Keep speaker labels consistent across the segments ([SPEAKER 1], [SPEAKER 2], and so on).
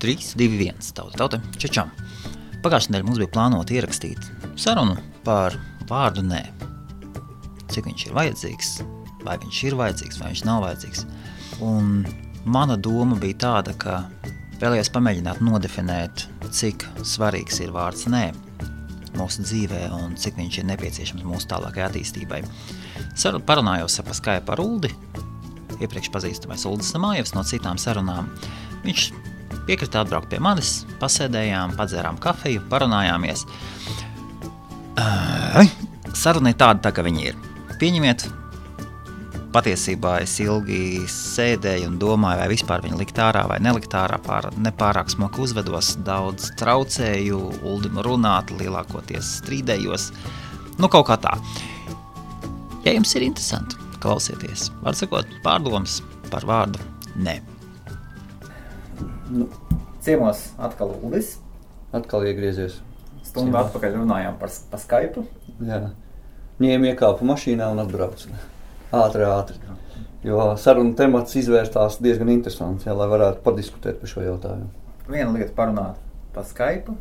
[SPEAKER 1] 3, 2, 1. Tauta, tauta, čečam. Pagājušajā nedēļā mums bija plānota ierakstīt sarunu par vārdu nē. Cik viņš ir vajadzīgs, vai viņš ir vajadzīgs, vai viņš nav vajadzīgs. Un mana doma bija tāda, ka vēlējos pamēģināt nodefinēt, cik svarīgs ir vārds nē mūsu dzīvē un cik viņš ir nepieciešams mūsu tālākajai attīstībai. Sarunu parunājos ar Skype ar Uldi, iepriekš pazīstamais Uldis Samājevs no citām sarunām. Viņš piekrita atbraukt pie manis, pasēdējām, padzērām kafiju, parunājāmies. Saruna ir tāda, tā, ka viņi ir. Pieņemiet, patiesībā es ilgi sēdēju un domāju, vai vispār viņu likt ārā vai nelikt ārā. Pār, nepārāk smuki uzvedos, daudz traucēju, uldim runāt, lielākoties strīdējos. Nu, kaut kā tā. Ja jums ir interesanti, klausieties. Var sakot, pārdomas par vārdu nē.
[SPEAKER 2] Nu, ciemos atkal Ulis.
[SPEAKER 3] Atkal iegriezies.
[SPEAKER 2] Stundu Ciemā. atpakaļ runājām par, par Skype.
[SPEAKER 3] Jā. Ņēma iekāpu mašīnā un atbrauca. Ātri, ātri. Jo saruna temats izvērtās diezgan interesants, jā, lai varētu padiskutēt par šo jautājumu.
[SPEAKER 2] Viena lieta parunāt par Skype,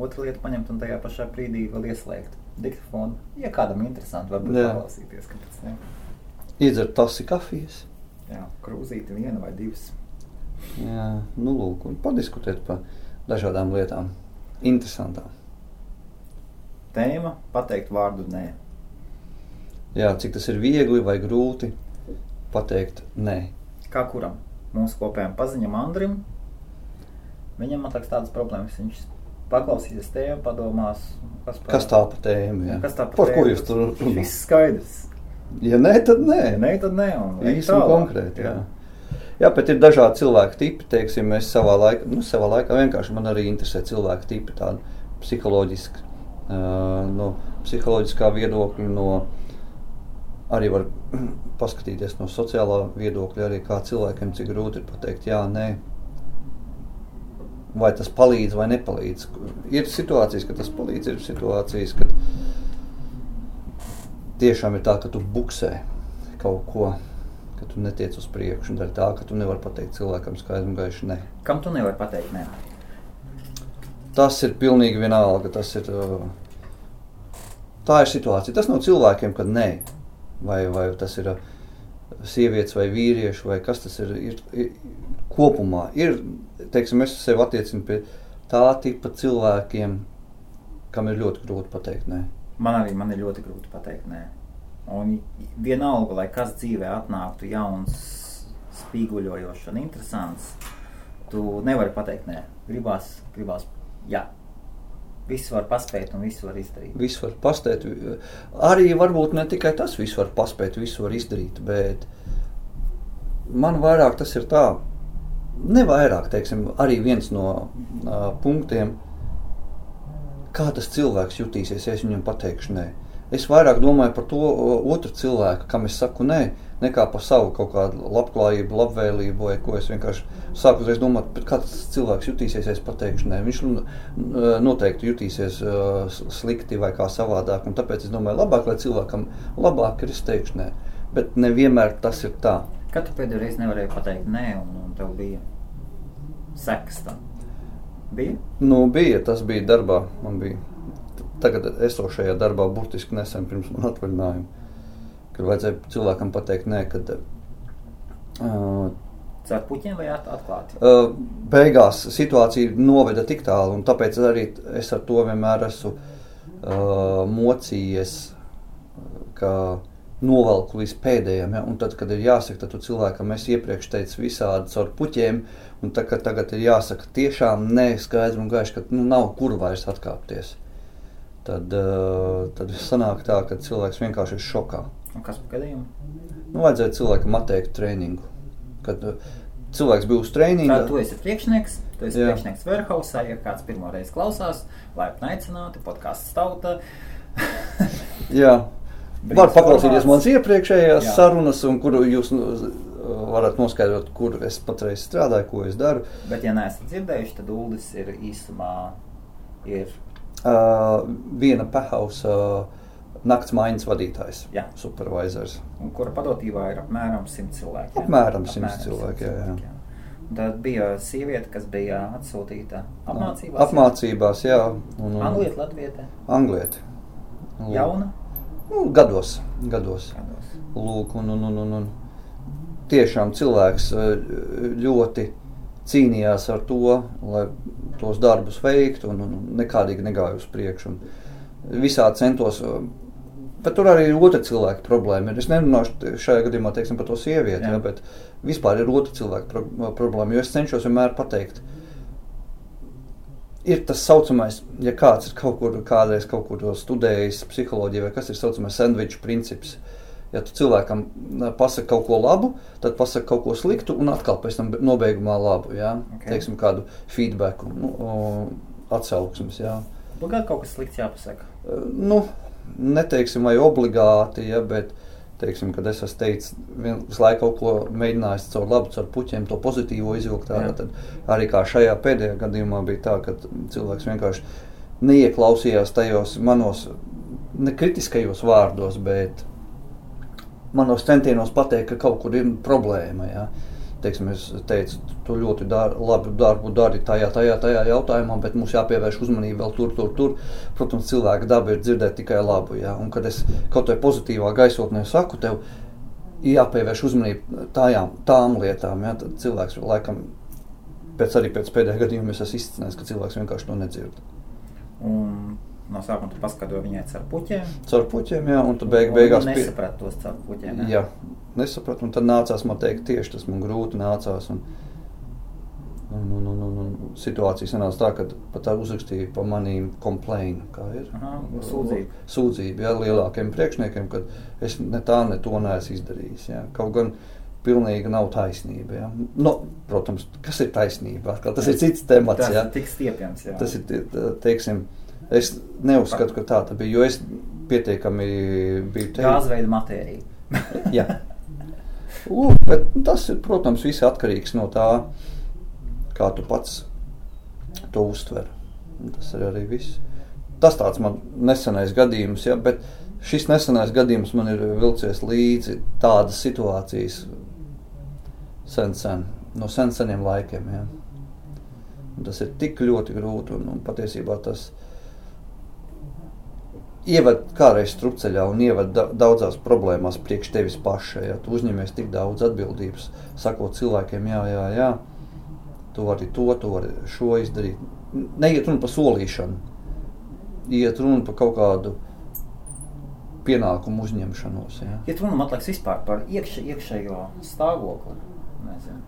[SPEAKER 2] otra lieta paņemt un tajā pašā brīdī vēl ieslēgt diktofonu. Ja kādam interesanti, varbūt paklausīties.
[SPEAKER 3] Iedzert tasi kafijas.
[SPEAKER 2] Jā, krūzīti viena vai divas.
[SPEAKER 3] Jā, nu, lūk, padiskutēt par dažādām lietām. Interesantām.
[SPEAKER 2] Tēma - pateikt vārdu nē.
[SPEAKER 3] Jā, cik tas ir viegli vai grūti pateikt nē.
[SPEAKER 2] Kā kuram? Mūsu kopējam paziņam Andrim. Viņam atliks tādas problēmas. Viņš paklausīsies tēmu, padomās,
[SPEAKER 3] kas, par... kas tā pa tēmu. Jā.
[SPEAKER 2] Kas tā pa
[SPEAKER 3] par tēmu? ko jūs tur
[SPEAKER 2] runājat? Viss skaidrs.
[SPEAKER 3] Ja nē, tad nē.
[SPEAKER 2] Ja nē, tad nē.
[SPEAKER 3] Īsti un konkrēti. Jā. jā. Jā, bet ir dažādi cilvēku tipi. Teiksim, es savā laikā, nu, savā laikā vienkārši man arī interesē cilvēku tipi, tādi psiholoģiski, uh, no psiholoģiskā viedokļa, no arī var paskatīties no sociālā viedokļa, arī kā cilvēkiem cik grūti ir pateikt jā, nē. Vai tas palīdz vai nepalīdz. Ir situācijas, ka tas palīdz, ir situācijas, kad tiešām ir tā, ka tu buksē kaut ko ka tu netiec uz priekšu. Daļa tā, ka tu nevari pateikt cilvēkam skaidri un gaiši nē.
[SPEAKER 2] Kam tu nevari pateikt nē?
[SPEAKER 3] Tas ir pilnīgi vienalga. Tas ir, uh, tā ir situācija. Tas nav cilvēkiem, kad nē. Vai, vai tas ir uh, sievietes vai vīrieši, vai kas tas ir, ir, ir kopumā. Ir, teiksim, es sev attiecinu pie tā tipa cilvēkiem, kam ir ļoti grūti pateikt nē.
[SPEAKER 2] Man arī man ir ļoti grūti pateikt nē. Un vienalga, lai kas dzīvē atnāktu jauns, spīguļojošs un interesants, tu nevari pateikt, nē, gribās, gribās, jā. Visu var paspēt un visu var izdarīt.
[SPEAKER 3] Visu var paspēt. Arī varbūt ne tikai tas visu var paspēt, visu var izdarīt, bet man vairāk tas ir tā, ne vairāk, teiksim, arī viens no uh, punktiem, kā tas cilvēks jutīsies, ja es viņam pateikšu nē. Es vairāk domāju par to otru cilvēku, kam es saku nē, nekā par savu kaut kādu labklājību, labvēlību, vai ko es vienkārši sāku uzreiz domāt, kā tas cilvēks jutīsies, ja es pateikšu nē. Viņš noteikti jutīsies slikti vai kā savādāk, un tāpēc es domāju, labāk, lai cilvēkam labāk ir, es teikšu nē. Bet nevienmēr tas ir tā.
[SPEAKER 2] Kad tu pēdējo reizi nevarēji pateikt nē, un, un tev bija sekas tam? Bija?
[SPEAKER 3] Nu, bija, tas bija darbā, man bija tagad esošajā darbā, burtiski nesen pirms man atvaļinājuma, kad vajadzēja cilvēkam pateikt, nē, kad.
[SPEAKER 2] Uh, Ar puķiem vai atklāti?
[SPEAKER 3] Uh, beigās situācija noveda tik tālu, un tāpēc arī es ar to vienmēr esmu uh, mocījies, ka novelku līdz pēdējiem. Ja? Un tad, kad ir jāsaka, tad cilvēkam es iepriekš teicu visādi caur puķiem, un tagad, tagad ir jāsaka tiešām nē, skaidri un gaiši, ka nu, nav kur vairs atkāpties uh, tad sanāk tā, ka cilvēks vienkārši ir šokā.
[SPEAKER 2] Un kas par gadījumu?
[SPEAKER 3] Nu, vajadzēja cilvēkam atteikt treniņu. Kad uh, cilvēks bija uz treniņa.
[SPEAKER 2] Tad tu esi priekšnieks, tu esi Jā. priekšnieks Verhausā, ja kāds pirmo reizi klausās, laipni aicināti, podkāsts tauta.
[SPEAKER 3] Jā. Var paklausīties manas iepriekšējās Jā. sarunas, un kur jūs nu, varat noskaidrot, kur es patreiz strādāju, ko es daru.
[SPEAKER 2] Bet, ja neesat dzirdējuši, tad Uldis ir īsumā ir
[SPEAKER 3] viena pehausa nakts maiņas vadītājs, jā. supervisors.
[SPEAKER 2] Un kura padotībā ir apmēram 100 cilvēki. Jā?
[SPEAKER 3] Apmēram 100 cilvēki, jā, jā.
[SPEAKER 2] Tad bija sieviete, kas bija atsūtīta apmācībās.
[SPEAKER 3] Apmācībās, jā. Un, un,
[SPEAKER 2] Anglieti, Latvieti.
[SPEAKER 3] Anglieti. Lūk.
[SPEAKER 2] Jauna?
[SPEAKER 3] Nu, gados, gados.
[SPEAKER 2] Gados.
[SPEAKER 3] Lūk, un, un, un, un, un tiešām cilvēks ļoti cīnījās ar to, lai tos darbus veiktu, un, un nekādīgi negāja uz priekšu. Visā centos. eh, Bet tur arī ir otra cilvēka problēma. Es nerunāšu šajā gadījumā teiksim, par to sievieti,
[SPEAKER 2] Jā.
[SPEAKER 3] ja, bet vispār ir otra cilvēka pro problēma. Jo es cenšos vienmēr pateikt, ir tas saucamais, ja kāds ir kaut kur kādreiz kaut kur studējis, psiholoģija vai kas ir saucamais sandviču princips. Ja tu cilvēkam pasaki kaut ko labu, tad pasaki kaut ko sliktu, un atkal pēc tam nobeigumā labu. Ja?
[SPEAKER 2] Ok.
[SPEAKER 3] Teiksim, kādu feedback, nu, atsauksmes. Ja?
[SPEAKER 2] Obligāti kaut kas slikts jāpasaka.
[SPEAKER 3] Nu, neteiksim, vai obligāti, ja, bet teiksim, kad es esmu teicis, visu laiku kaut ko mēģinājis caur labu, caur puķiem, to pozitīvo izvilkt ārā. Tad arī kā šajā pēdējā gadījumā bija tā, ka cilvēks vienkārši neieklausījās tajos manos nekritiskajos vārdos, bet manos centienos pateikt, ka kaut kur ir problēma. Ja. Teiksim, es teicu, tu ļoti dar, labu darbu dari tajā, tajā, tajā jautājumā, bet mums jāpievērš uzmanība vēl tur, tur, tur. Protams, cilvēka daba ir dzirdēt tikai labu. Ja. Un, kad es kaut kādā pozitīvā gaisotnē saku tev, jāpievērš uzmanība tājām, tām lietām, ja, tad cilvēks laikam pēc, pēc pēdējā gadījuma es esmu izcinājis, ka cilvēks vienkārši to nedzird.
[SPEAKER 2] Un no sākuma tu paskaidro viņai caur puķiem.
[SPEAKER 3] Caur puķiem, jā, un tad beig, beigās
[SPEAKER 2] nesaprata tos caur puķiem.
[SPEAKER 3] Jā, nesapratu. Un tad nācās man teikt, tieši tas man grūti nācās. Un, un, un, un, un, un situācija sanāca tā, ka pat tā uzrakstīja pa manīm komplēnu, kā ir.
[SPEAKER 2] Aha, sūdzību.
[SPEAKER 3] Sūdzību, jā, lielākiem priekšniekiem, kad es ne tā, ne to neesmu izdarījis. Jā. Kaut gan pilnīgi nav taisnība. Jā. Nu, protams, kas ir taisnība? Atkal Tas ir cits temats.
[SPEAKER 2] Tas
[SPEAKER 3] jā.
[SPEAKER 2] ir tik stiepjams. Jā.
[SPEAKER 3] Tas ir, te- teiksim, es neuzskatu, ka tā bija, jo es pietiekami biju teicis.
[SPEAKER 2] Gāzveida matērija.
[SPEAKER 3] Jā. Lūk, bet tas ir, protams, viss atkarīgs no tā, kā tu pats to uztver. Tas ir arī viss. Tas tāds man nesenais gadījums, ja, bet šis nesenais gadījums man ir vilcies līdzi tādas situācijas sen, sen, no sen seniem laikiem. Ja. Un tas ir tik ļoti grūti un, un patiesībā tas ieved kādreiz strupceļā un ieved da daudzās problēmās priekš tevis paša. Ja tu uzņemies tik daudz atbildības, sakot cilvēkiem, jā, jā, jā, tu vari to, tu vari šo izdarīt. Neiet runa par solīšanu, iet runa par kaut kādu pienākumu uzņemšanos. Ja.
[SPEAKER 2] Ja runa man liekas vispār par iekšē, iekšējo stāvokli, nezinu.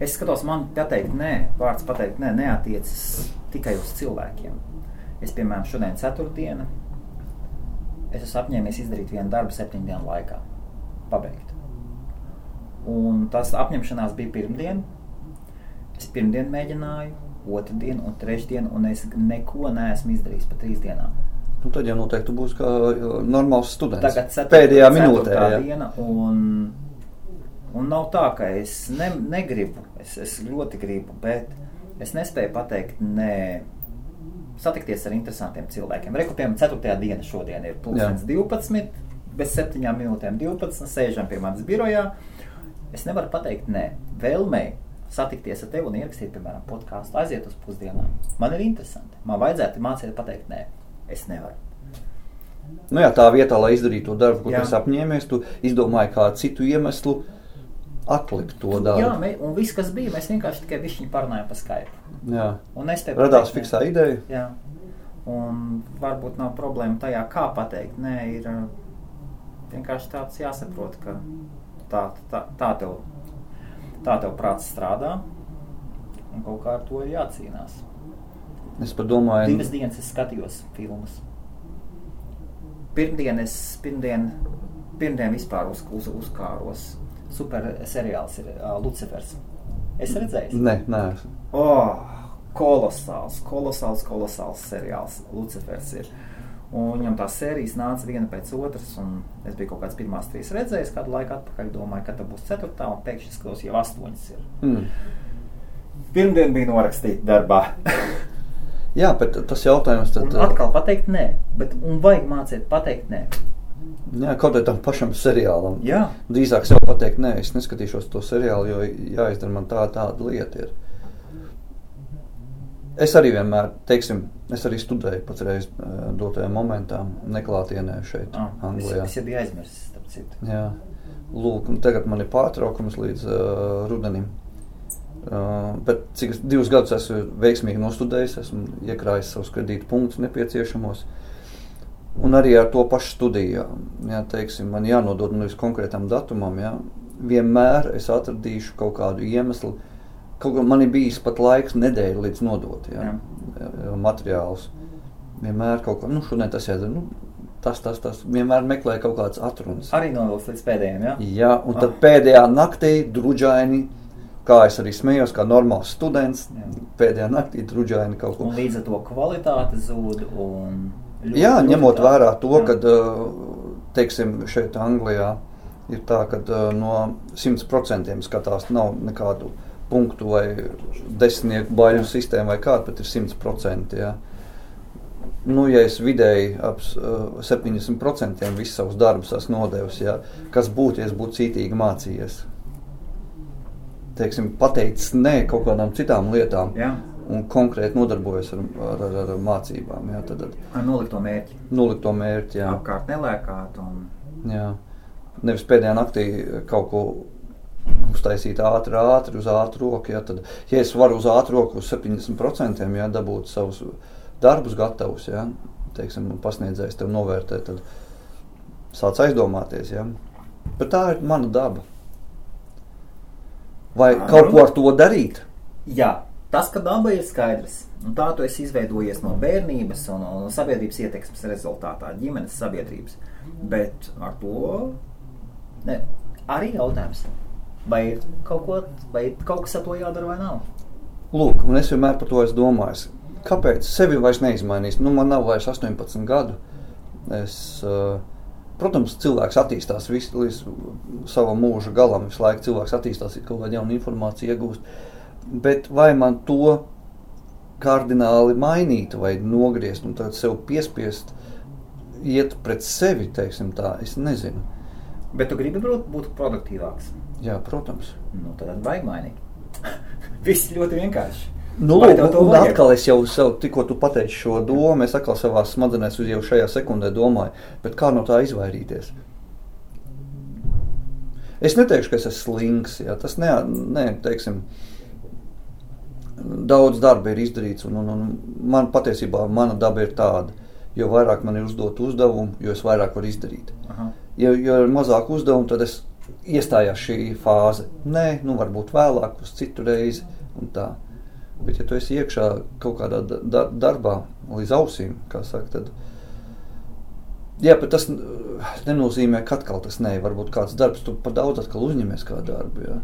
[SPEAKER 2] es skatos, man pateikt, nē, vārds pateikt, nē, neatiecas tikai uz cilvēkiem. Es, piemēram, šodien ceturtdiena, es esmu apņēmies izdarīt vienu darbu septiņu dienu laikā, pabeigt. Un tas apņemšanās bija pirmdien. Es pirmdien mēģināju, otrdien un trešdien, un es neko neesmu izdarījis pa trīs dienām.
[SPEAKER 3] Nu, tad jau noteikti būs kā uh, normāls students.
[SPEAKER 2] Tagad cetur-
[SPEAKER 3] pēdējā minūtē.
[SPEAKER 2] ceturtā
[SPEAKER 3] Ja.
[SPEAKER 2] Diena, un, un nav tā, ka es ne, negribu, es, es ļoti gribu, bet es nespēju pateikt, nē, satikties ar interesantiem cilvēkiem. Rekupējam, 4. diena šodien ir 2012, bez 7 minūtēm 12, sēžam pie manas birojā. Es nevaru pateikt, nē, vēlmei satikties ar tevi un ierakstīt, piemēram, podkāstu, aiziet uz pusdienām. Man ir interesanti. Man vajadzētu mācīt pateikt, nē, es nevaru.
[SPEAKER 3] Nu, jā, tā vietā, lai izdarītu to darbu, ko
[SPEAKER 2] Jā.
[SPEAKER 3] tu apņēmies, tu izdomāji kādu citu iemeslu atlikt to darbu.
[SPEAKER 2] Jā, mē, un viss, kas bija, mēs vienkārši tikai višķiņu parunājām pa Skype.
[SPEAKER 3] Jā.
[SPEAKER 2] Un es tev
[SPEAKER 3] Radās fiksā ideja.
[SPEAKER 2] Jā. Un varbūt nav problēma tajā, kā pateikt. Nē, ir vienkārši tāds jāsaprot, ka tā, tā, tā, tev, tā tev prāts strādā. Un kaut kā ar to ir jācīnās.
[SPEAKER 3] Es domāju,
[SPEAKER 2] Divas dienas es skatījos filmas. Pirmdien es pirmdien, pirmdien vispār uz, uz, uzkāros. Super seriāls ir uh, Lucifers. Es redzēju,
[SPEAKER 3] Nē, nē.
[SPEAKER 2] Oh, kolosāls, kolosāls, kolosāls seriāls. Lucifers ir. Un viņam tās sērijas nāca viena pēc otras, un es biju kaut kādas pirmās trīs redzējis, kādu laiku atpakaļ. Domāju, ka tā būs ceturtā, un pēkšņi skatos, jau astoņas ir.
[SPEAKER 3] Mm.
[SPEAKER 2] Pirmdien bija norakstīta darbā.
[SPEAKER 3] Jā, bet tas jautājums tad.
[SPEAKER 2] un atkal pateikt nē, bet vajag mācīt pateikt nē.
[SPEAKER 3] Jā, kaut arī tam pašam seriālam.
[SPEAKER 2] Jā.
[SPEAKER 3] Drīzāk sev pateikt, nē, es neskatīšos to seriālu, jo jāizdara man tā, tāda lieta. Ir. Es arī vienmēr, teiksim, es arī studēju patreiz uh, dotajā momentā, neklātienē šeit,
[SPEAKER 2] Ah,
[SPEAKER 3] Anglijā.
[SPEAKER 2] Es jau biju aizmirsis, starp citu.
[SPEAKER 3] Jā, lūk, tagad man ir pārtraukums līdz uh, rudenim. Uh, bet cik divus gadus esmu veiksmīgi nostudējis, esmu iekrājis savus kredītu punktus nepieciešamos. Un arī ar to pašu studiju, jā, teiksim, man jānodod nevis konkrētam datumam, jā. vienmēr es atradīšu kaut kādu iemeslu. Kaut kā man ir bijis pat laiks nedēļu līdz nodot jā, jā. materiālus. Vienmēr kaut kā, nu šodien tas jādara, nu, tas, tas, tas. Vienmēr meklēju kaut kādas atrunas.
[SPEAKER 2] Arī novilks līdz pēdējiem, jā?
[SPEAKER 3] Jā, un tad pēdējā naktī druģaini, kā es arī smējos, kā normāls students,
[SPEAKER 2] Jā.
[SPEAKER 3] pēdējā naktī druģaini kaut ko.
[SPEAKER 2] Un līdz ar to kvalitāte zūd ļoti,
[SPEAKER 3] Jā, ņemot
[SPEAKER 2] tā.
[SPEAKER 3] vērā to, ka, teiksim, šeit Anglijā ir tā, ka no 100% skatās nav nekādu punktu vai desmitnieku baļu sistēmu vai kādu, bet ir 100%. Jā. Nu, ja es vidēji ap uh, 70% visus savus darbus esmu nodevis, jā, kas būtu, ja es būtu cītīgi mācījies? Teiksim, pateicis nē kaut kādām citām lietām
[SPEAKER 2] Jā,
[SPEAKER 3] un konkrēti nodarbojas ar, ar, ar, ar mācībām. Jā, tad, tad
[SPEAKER 2] ar nolikto mērķi.
[SPEAKER 3] nolikto mērķi. Jā.
[SPEAKER 2] Apkārt nelēkāt un...
[SPEAKER 3] Jā. Nevis pēdējā naktī kaut ko uztaisīt ātri, ātri uz ātru roku. Jā, tad, ja es varu uz ātru roku uz 70% jā, dabūt savus darbus gatavus, jā, teiksim, pasniedzējs tev novērtē, tad sāc aizdomāties. Jā. Bet tā ir mana daba. Vai
[SPEAKER 2] Ā,
[SPEAKER 3] kaut ko ar to darīt?
[SPEAKER 2] Jā, tas, ka daba ir skaidrs. Un tā tu esi izveidojies no bērnības un, un sabiedrības ietekmes rezultātā, ģimenes sabiedrības. Bet ar to ne, arī jautājums, vai ir kaut, ko, vai ir kaut kas ar to jādara vai nav.
[SPEAKER 3] Lūk, un es vienmēr par to esmu domājis. Kāpēc sevi vairs neizmainīs? Nu, man nav vairs 18 gadu. Es, uh, protams, cilvēks attīstās visu, līdz savam mūža galam. Visu laiku cilvēks attīstās, ir kaut kāda jauna informācija iegūst. Bet vai man to kardināli mainīt vai nogriezt un tad sev piespiest iet pret sevi, teiksim tā, es nezinu.
[SPEAKER 2] Bet tu gribi būt produktīvāks.
[SPEAKER 3] Jā, protams.
[SPEAKER 2] Nu, tad vajag mainīt. Viss ļoti vienkārši.
[SPEAKER 3] Nu, lūk, un
[SPEAKER 2] vajag?
[SPEAKER 3] atkal es jau sev, tikko tu pateici šo domu, es atkal savā smadzenēs uz jau šajā sekundē domāju, bet kā no tā izvairīties? Es neteikšu, ka es esmu slings, jā, tas ne, ne, teiksim, daudz darba ir izdarīts, un, un, un man patiesībā mana daba ir tāda, jo vairāk man ir uzdot uzdevumu, jo es vairāk varu izdarīt.
[SPEAKER 2] Aha.
[SPEAKER 3] Ja, ja ir mazāk uzdevumu, tad es iestājos šī fāze. Nē, nu varbūt vēlāk, uz citu reizi. Bet, ja tu esi iekšā kaut kādā da da darbā, līdz ausīm, saka, tad. Jā, tas nenozīmē, ka atkal tas nē, varbūt kāds darbs, tu par daudz atkal uzņemies kā darbu. Jā.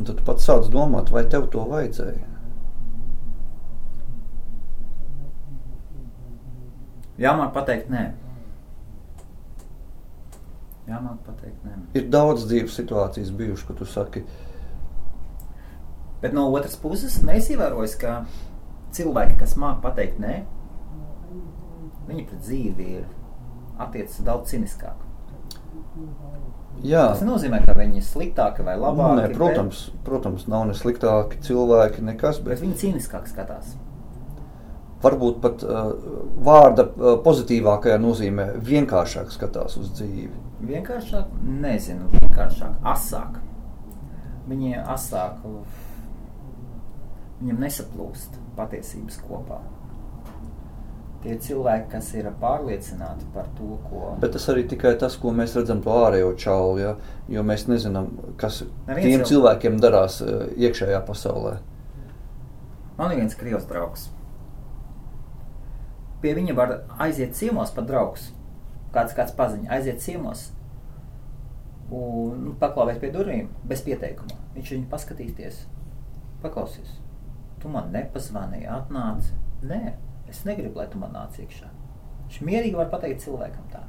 [SPEAKER 3] Un tad tu pats sāc domāt, vai tev to vajadzēja.
[SPEAKER 2] Jāmāk pateikt nē. Jāmāk pateikt nē.
[SPEAKER 3] Ir daudz dzīves situācijas bijušas, kad tu saki,
[SPEAKER 2] Bet no otras puses, mēs ievērojam, ka cilvēki, kas māca pateikt nē, viņi pret dzīvi ir attiecas daudz ciniskāk.
[SPEAKER 3] jā,
[SPEAKER 2] Tas nenozīmē, ka viņi ir sliktāki vai labāki.
[SPEAKER 3] nē, protams, protams, nav ne sliktāki cilvēki, nekas,
[SPEAKER 2] bet, bet
[SPEAKER 3] bet
[SPEAKER 2] viņi ciniskāk skatās.
[SPEAKER 3] Varbūt pat uh, vārda uh, pozitīvākajā nozīmē vienkāršāk skatās uz dzīvi.
[SPEAKER 2] Vienkāršāk, nezinu, vienkāršāk, asāk. Viņi asāk, viņam nesaplūst patiesības kopā. Tie cilvēki, kas ir pārliecināti par to, ko
[SPEAKER 3] Bet tas arī tikai tas, ko mēs redzam to ārējo čaulu, ja? jo mēs nezinām, kas
[SPEAKER 2] Neviens
[SPEAKER 3] tiem cilvēkiem darās uh, iekšējā pasaulē.
[SPEAKER 2] Man ir viens krievs draugs. Pie viņa var aiziet ciemos pat draugs. Kāds, kāds paziņa, aiziet ciemos un nu, paklauvēt pie durvīm bez pieteikuma. Viņš viņu paskatīties, paklausīs. Tu man nepazvanīji, atnāci. Nē, es negribu, lai tu man nāc iekšā. Viņš mierīgi var pateikt cilvēkam tā.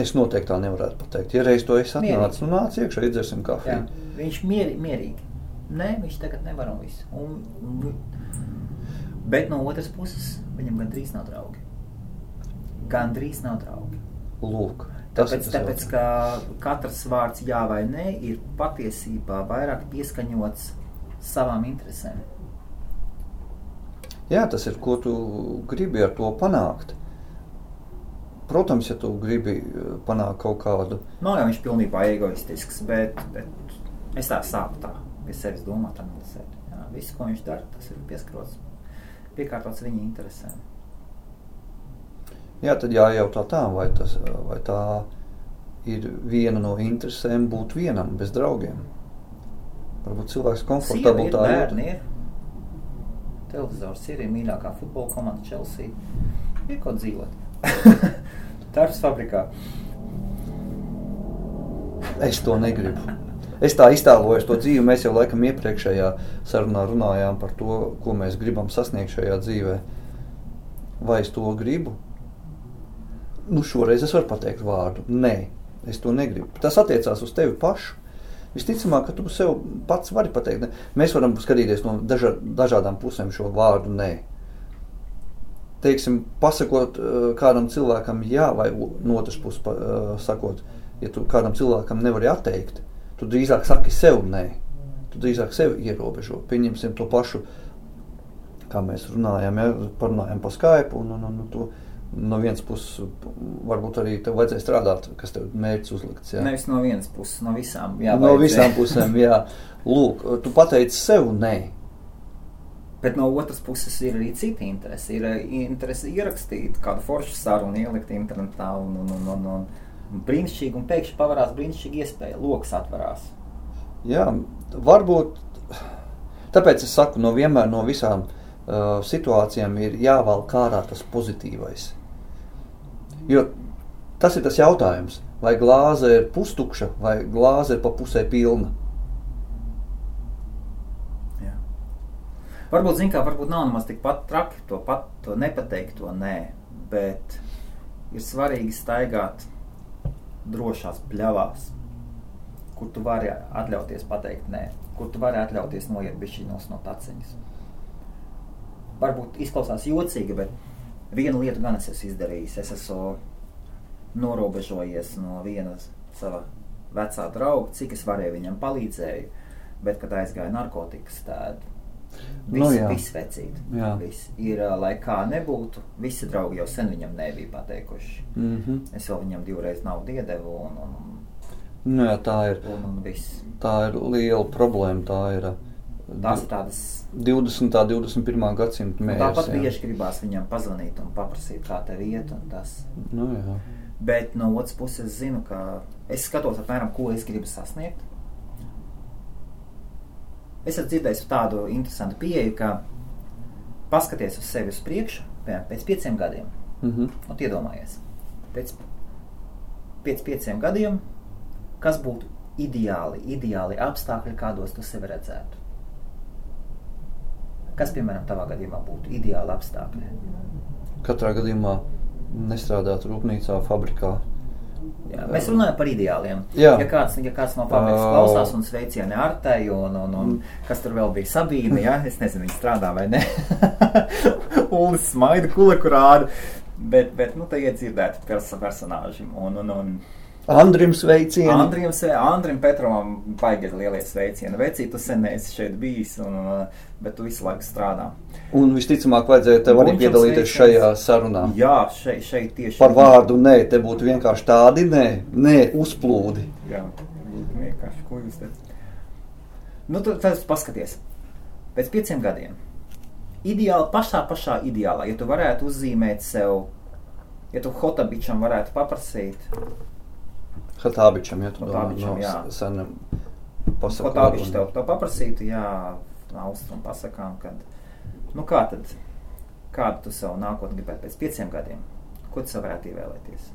[SPEAKER 3] Es noteikti tā nevarētu pateikt. Ja reiz to es atnācu, nu nāc iekšā, iedzersim
[SPEAKER 2] Jā,
[SPEAKER 3] kafiju.
[SPEAKER 2] viņš mieri, mierīgi. Nē, viņš tagad nevar un viss. Un, un, bet no otras puses, viņam gandrīz nav draugi. Gandrīz nav draugi.
[SPEAKER 3] Lūk,
[SPEAKER 2] Tāpēc, tāpēc ka katrs vārds jā vai nē ir patiesībā vairāk pieskaņots savām interesēm.
[SPEAKER 3] Jā, tas ir, ko tu gribi ar to panākt. Protams, ja tu gribi eh, panākt kaut kādu,
[SPEAKER 2] Nav jau viņš pilnībā egoistisks, bet, bet es tā sāku tā pie sevis domāt, analizēt. Jā, viss, ko viņš dara, tas ir pieskarots, piekārtots viņa interesēm.
[SPEAKER 3] jā, tad jājautā tā, vai, tas, vai tā ir viena no interesēm būt vienam bez draugiem. Varbūt cilvēks komfortabli
[SPEAKER 2] ir,
[SPEAKER 3] tā
[SPEAKER 2] bērni ir. Televizors ir, ir mīļākā futbola komanda Chelsea. Ir ko dzīvot. Darbs fabrikā.
[SPEAKER 3] Es to negribu. Es tā iztēlojos to dzīvi. Mēs jau laikam iepriekšējā sarunā runājām par to, ko mēs gribam sasniegt šajā dzīvē. Vai es to gribu? Nu, šoreiz es varu pateikt vārdu. Nē, es to negribu. Tas attiecās uz tevi pašu. Visticamāk, ka tu sev pats vari pateikt. Ne. Mēs varam skatīties no daža, dažādām pusēm šo vārdu nē. Teiksim, pasakot eh, kādam cilvēkam jā, vai no otras puses eh, sakot, ja tu kādam cilvēkam nevari atteikt, tu drīzāk saki sev nē. Tu drīzāk sevi ierobežo. Pieņemsim to pašu, kā mēs runājām, ja parunājām pa Skype. Un, un, un, to, no vienas puses, varbūt arī tev vajadzēja strādāt, kas tev mērķis uzlikts. Jā.
[SPEAKER 2] Nevis no vienas puses, no visām. Jā,
[SPEAKER 3] no visām pusēm, jā. Lūk, tu pateici sev nē.
[SPEAKER 2] Bet no otras puses ir arī cita interese. Ir interese ierakstīt kādu foršu sarunu, ielikt internetā un, un, un, un, un brīnišķīgi, un pēkšņi pavērās brīnišķīgi iespēja. Loks atverās.
[SPEAKER 3] Jā, varbūt tāpēc es saku, no vienmēr no visām uh, situācijām ir jāvelk ārā tas pozitīvais. Jo tas ir tas jautājums, vai glāze ir pustukša vai glāze ir pa pusē pilna.
[SPEAKER 2] Jā. Varbūt, zin kā, varbūt nav nemaz tik pat traki to, pat, to nepateikt, to nē, bet ir svarīgi staigāt drošās pļavās, kur tu vari atļauties pateikt nē, kur tu vari atļauties noiet bišķiņos no taciņas. Varbūt izklausās jocīgi, bet vienu lietu gan es esmu izdarījis. Es esmu norobežojies no vienas sava vecā drauga, cik es varēju viņam palīdzēju, bet, kad aizgāja narkotikas tēdu,
[SPEAKER 3] Nu
[SPEAKER 2] Visi,
[SPEAKER 3] jā.
[SPEAKER 2] visi vecīti.
[SPEAKER 3] Jā.
[SPEAKER 2] Visi. Ir, lai kā nebūtu, visi draugi jau sen viņam nebija pateikuši.
[SPEAKER 3] Mm -hmm.
[SPEAKER 2] Es vēl viņam divreiz naudu iedevu, un, un,
[SPEAKER 3] nu, jā, tā, ir,
[SPEAKER 2] un, un viss.
[SPEAKER 3] tā ir liela problēma. Tā ir
[SPEAKER 2] Tās ir tādas.
[SPEAKER 3] 20. un 21. gadsimta
[SPEAKER 2] Un
[SPEAKER 3] mērķis.
[SPEAKER 2] tāpat
[SPEAKER 3] jā.
[SPEAKER 2] bieži gribās viņam pazvanīt un paprasīt, kā tev iet. un.
[SPEAKER 3] Nu, jā.
[SPEAKER 2] Bet no otras puses, es zinu, ka es skatos apmēram, ko es gribu sasniegt. Es esmu dzirdējis tādu interesantu pieeju, ka paskaties uz sevi uz priekšu, piemēram, pēc pieciem gadiem.
[SPEAKER 3] Mm -hmm.
[SPEAKER 2] Nu, iedomājies, pēc, pēc pieciem gadiem, kas būtu ideāli, ideāli apstākļi, kādos tu sevi redzētu. Kas, piemēram, tavā gadījumā būtu ideāli apstākļi?
[SPEAKER 3] Katrā gadījumā nestrādāt rūpnīcā, fabrikā.
[SPEAKER 2] Jā, mēs runājam par ideāliem.
[SPEAKER 3] Jā.
[SPEAKER 2] Ja kāds, ja kāds no fabrikas
[SPEAKER 3] Ā.
[SPEAKER 2] klausās un sveicieni Artai, un, un, un kas tur vēl bija Sabīne, ja? es nezinu, viņa strādā vai ne. Ulis smaida, kula kurāda. Bet, bet, nu, tā iedzirdēta pers personāži. Un, un, un
[SPEAKER 3] Andrim sveicieni!
[SPEAKER 2] Andrim, sve- Andrim Petrovam baigi lielie sveicieni. Vecīt, tu sen neesi šeit bijis, un, un, bet tu visu laiku strādā.
[SPEAKER 3] Un visticamāk, vajadzēja tev arī piedalīties
[SPEAKER 2] sveiciens.
[SPEAKER 3] šajā sarunā.
[SPEAKER 2] Jā, šeit, šeit tieši
[SPEAKER 3] Par vārdu nē, te būtu vienkārši tādi nē, nē uzplūdi.
[SPEAKER 2] Jā, vienkārši, ko jūs teicat. Nu, tu tas paskaties. Pēc pieciem gadiem. Ideāli, pašā, pašā ideālā, ja tu varētu uzzīmēt sev, ja tu Hotabičam varētu paprasīt,
[SPEAKER 3] Hatābičam, ja tu domā no senam
[SPEAKER 2] Hotabičs tev
[SPEAKER 3] pasakām.
[SPEAKER 2] to paprasītu, jā, austrum pasakām, kad, nu kā tad, kādu tu savu nākotni gribētu pēc pieciem gadiem? Ko tu sev varētu ievēlēties?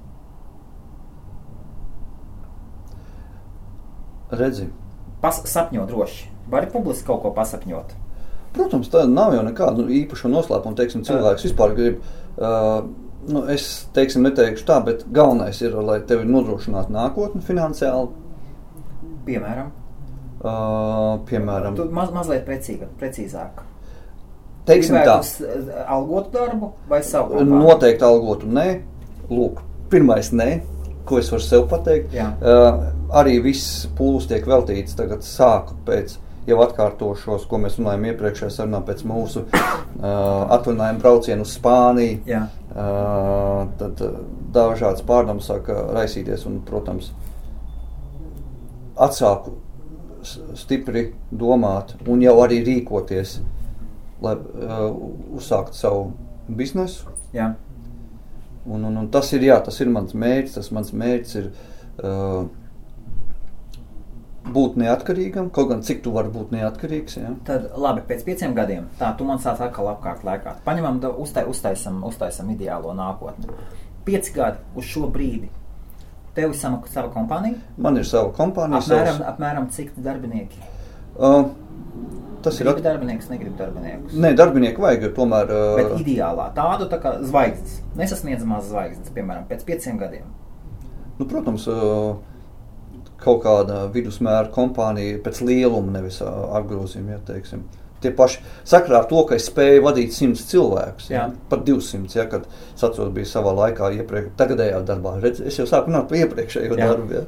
[SPEAKER 3] Redzi,
[SPEAKER 2] Pas, sapņo droši. Vari publiski kaut ko pasapņot.
[SPEAKER 3] protams, tā nav jau nekāda nu, īpaša noslēpuma. Teiksim, cilvēks vispār grib, uh, nu, es teiksim, neteikšu tā, bet galvenais ir, lai tevi nodrošinātu nākotni finansiāli.
[SPEAKER 2] Piemēram,
[SPEAKER 3] Uh, piemēram,
[SPEAKER 2] tu maz, mazliet precīga, precīzāk.
[SPEAKER 3] teiksim tā,
[SPEAKER 2] Gribētu s- algotu darbu vai savu? kompāniju?
[SPEAKER 3] noteikti algotu nē. Lūk, pirmais nē, ko es varu sev pateikt.
[SPEAKER 2] Jā.
[SPEAKER 3] Uh, arī viss pūlis tiek veltīts tagad sāku pēc. Jau atkārtošos, ko mēs runājam iepriekšējā sarunā, pēc mūsu uh, atvaļinājuma brauciena uz Spāniju.
[SPEAKER 2] Jā.
[SPEAKER 3] Uh, tad dažādas pārdomas sāka raisīties, un, protams, atsāku stipri domāt un jau arī rīkoties, lai uh, uzsāktu savu biznesu.
[SPEAKER 2] Jā.
[SPEAKER 3] Un, un, un tas ir, jā, tas ir mans mērķis. Tas mans mērķis ir uh, būt neatkarīgam, kaut gan cik tu vari būt neatkarīgs. Ja?
[SPEAKER 2] Tad, labi, pēc pieciem gadiem, tā tu man sāc atkal apkārt lēkāt. Paņemam, uztai, uztaisam, uztaisam ideālo nākotni. Pieci gadi uz šo brīdi. Tev ir sama, sava kompānija.
[SPEAKER 3] Man ir sava kompānija.
[SPEAKER 2] Apmēram,
[SPEAKER 3] savs-
[SPEAKER 2] apmēram cik darbinieki?
[SPEAKER 3] Uh, tas ir at...
[SPEAKER 2] darbinieks, negribu darbiniekus.
[SPEAKER 3] Nē, darbinieku vajag, jo tomēr.
[SPEAKER 2] Bet
[SPEAKER 3] Uh,
[SPEAKER 2] ideālā tādu tā kā zvaigznes, nesasniedzamās zvaigznes, piemēram, pēc pieciem gadiem.
[SPEAKER 3] nu, protams, uh, kaut kāda vidusmēra kompānija pēc lieluma, nevis apgrozījuma, ja teiksim. Tie paši sakrā ar to, ka es spēju vadīt simts cilvēkus, ja, pat 200, ja, kad sacot bija savā laikā iepriekš, tagadējā darbā. Redz, es jau sāku runāt par iepriekšējo
[SPEAKER 2] Jā.
[SPEAKER 3] darbu, ja.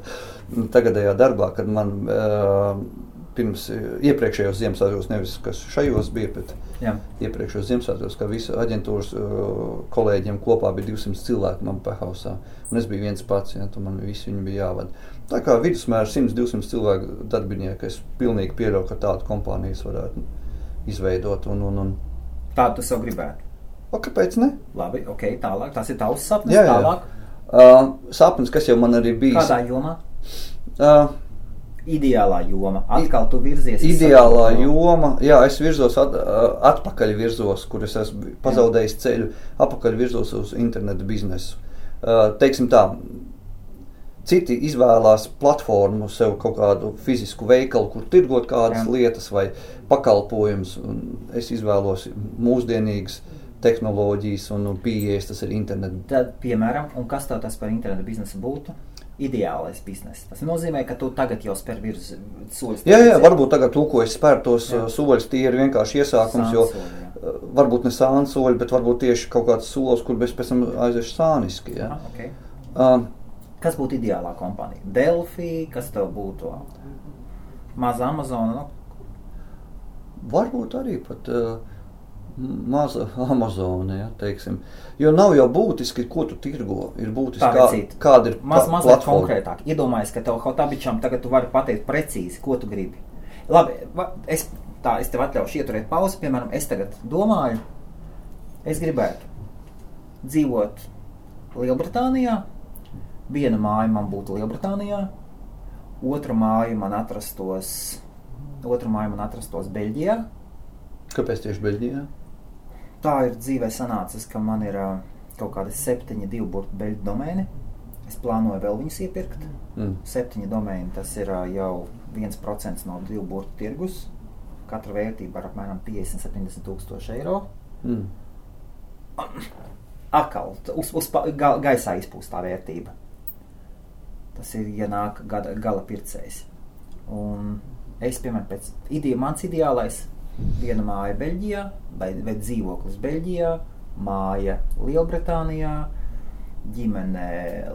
[SPEAKER 3] Nu, tagadējā darbā, kad man uh, pirms iepriekšējos Ziemassvētkos, nevis kas šajos bija, bet
[SPEAKER 2] Jā.
[SPEAKER 3] iepriekšējos Ziemassvētkos, ka visu aģentūras uh, kolēģiem kopā bija 200 cilvēki man pahausā. Un es biju viens pats, ja, tu man visi viņi bija jāvada. Tā kā vidusmēra 100-200 cilvēku darbinieki, es pilnīgi pieļauju, ka tādu kompānijas varētu izveidot. Un, un, un,
[SPEAKER 2] Tādu tu sev gribētu.
[SPEAKER 3] o, kāpēc ne?
[SPEAKER 2] Labi, ok, tālāk. Tas ir tavs sapnis.
[SPEAKER 3] Jā, jā.
[SPEAKER 2] Tālāk.
[SPEAKER 3] Uh, sapnis, kas jau man arī bija.
[SPEAKER 2] Kādā jomā?
[SPEAKER 3] Uh,
[SPEAKER 2] Ideālā joma. Atkal tu virzies.
[SPEAKER 3] Ideālā
[SPEAKER 2] savu-
[SPEAKER 3] joma, jā, es virzos at, ā, atpakaļ, virzos, kur es esmu pazaudējis ceļu, atpakaļ virzos uz internetu biznesu. Uh, teiksim tā, citi izvēlās platformu, sev kaut kādu fizisku veikalu, kur tirgot kādas
[SPEAKER 2] Jā.
[SPEAKER 3] lietas vai pakalpojumus. Es izvēlos mūsdienīgas tehnoloģijas un pieejas, tas ir internets.
[SPEAKER 2] Tad, piemēram, kas tev tas par internetu biznesu būtu? Ideālais bizness. Tas nozīmē, ka tu tagad jau spēr virs soļus.
[SPEAKER 3] Jā, jā, varbūt tagad to, ko es spēru, tos
[SPEAKER 2] Jā.
[SPEAKER 3] ā, soļus, tie ir vienkārši iesākums, jo
[SPEAKER 2] Sānsoļi, jā.
[SPEAKER 3] ā, varbūt ne sāni soļi, bet varbūt tieši kaut kāds solis, kur mēs pēc tam aiziešu sāniski. Ja?
[SPEAKER 2] Aha, okay.
[SPEAKER 3] Uh,
[SPEAKER 2] Kas būtu ideālā kompānija? Delphi, kas tev būtu? Maza Amazona. Nu,
[SPEAKER 3] varbūt arī pat uh, maza Amazone, ja, teiksim. Jo nav jau būtiski, ko tu tirgo. Ir būtiski, kā, kāda ir
[SPEAKER 2] Maz,
[SPEAKER 3] pa-
[SPEAKER 2] mazliet konkrētāk. Iedomājies, ka tev kādā tagad tu vari pateikt precīzi, ko tu gribi. Labi, es, tā, es tev atļaušu ieturēt pauzi. Piemēram, es tagad domāju, es gribētu dzīvot Lielbritānijā. Viena māja man būtu Lielbritānijā, otra māja man atrastos, otra māja man atrastos Beļģijā.
[SPEAKER 3] Kāpēc tieši Beļģijā?
[SPEAKER 2] Tā ir dzīvē sanācis, ka man ir kaut kādi septiņi divu burtu beļģu domēni. Es plānoju vēl viņus iepirkt.
[SPEAKER 3] Mm.
[SPEAKER 2] Septiņi domēni, tas ir jau 1% no divu burtu tirgus. Katra vērtība ir apmēram 50-70 tūkstoši eiro.
[SPEAKER 3] Mm.
[SPEAKER 2] Atkal uz, uz gaisā izpūstā vērtība. Tas ir, ja nāk gada, gala pircējs. Un es, piemēram, pēc ideja, mans ideālais viena māja Beļģijā, vai, vai dzīvoklis Beļģijā, māja Lielbritānijā, ģimene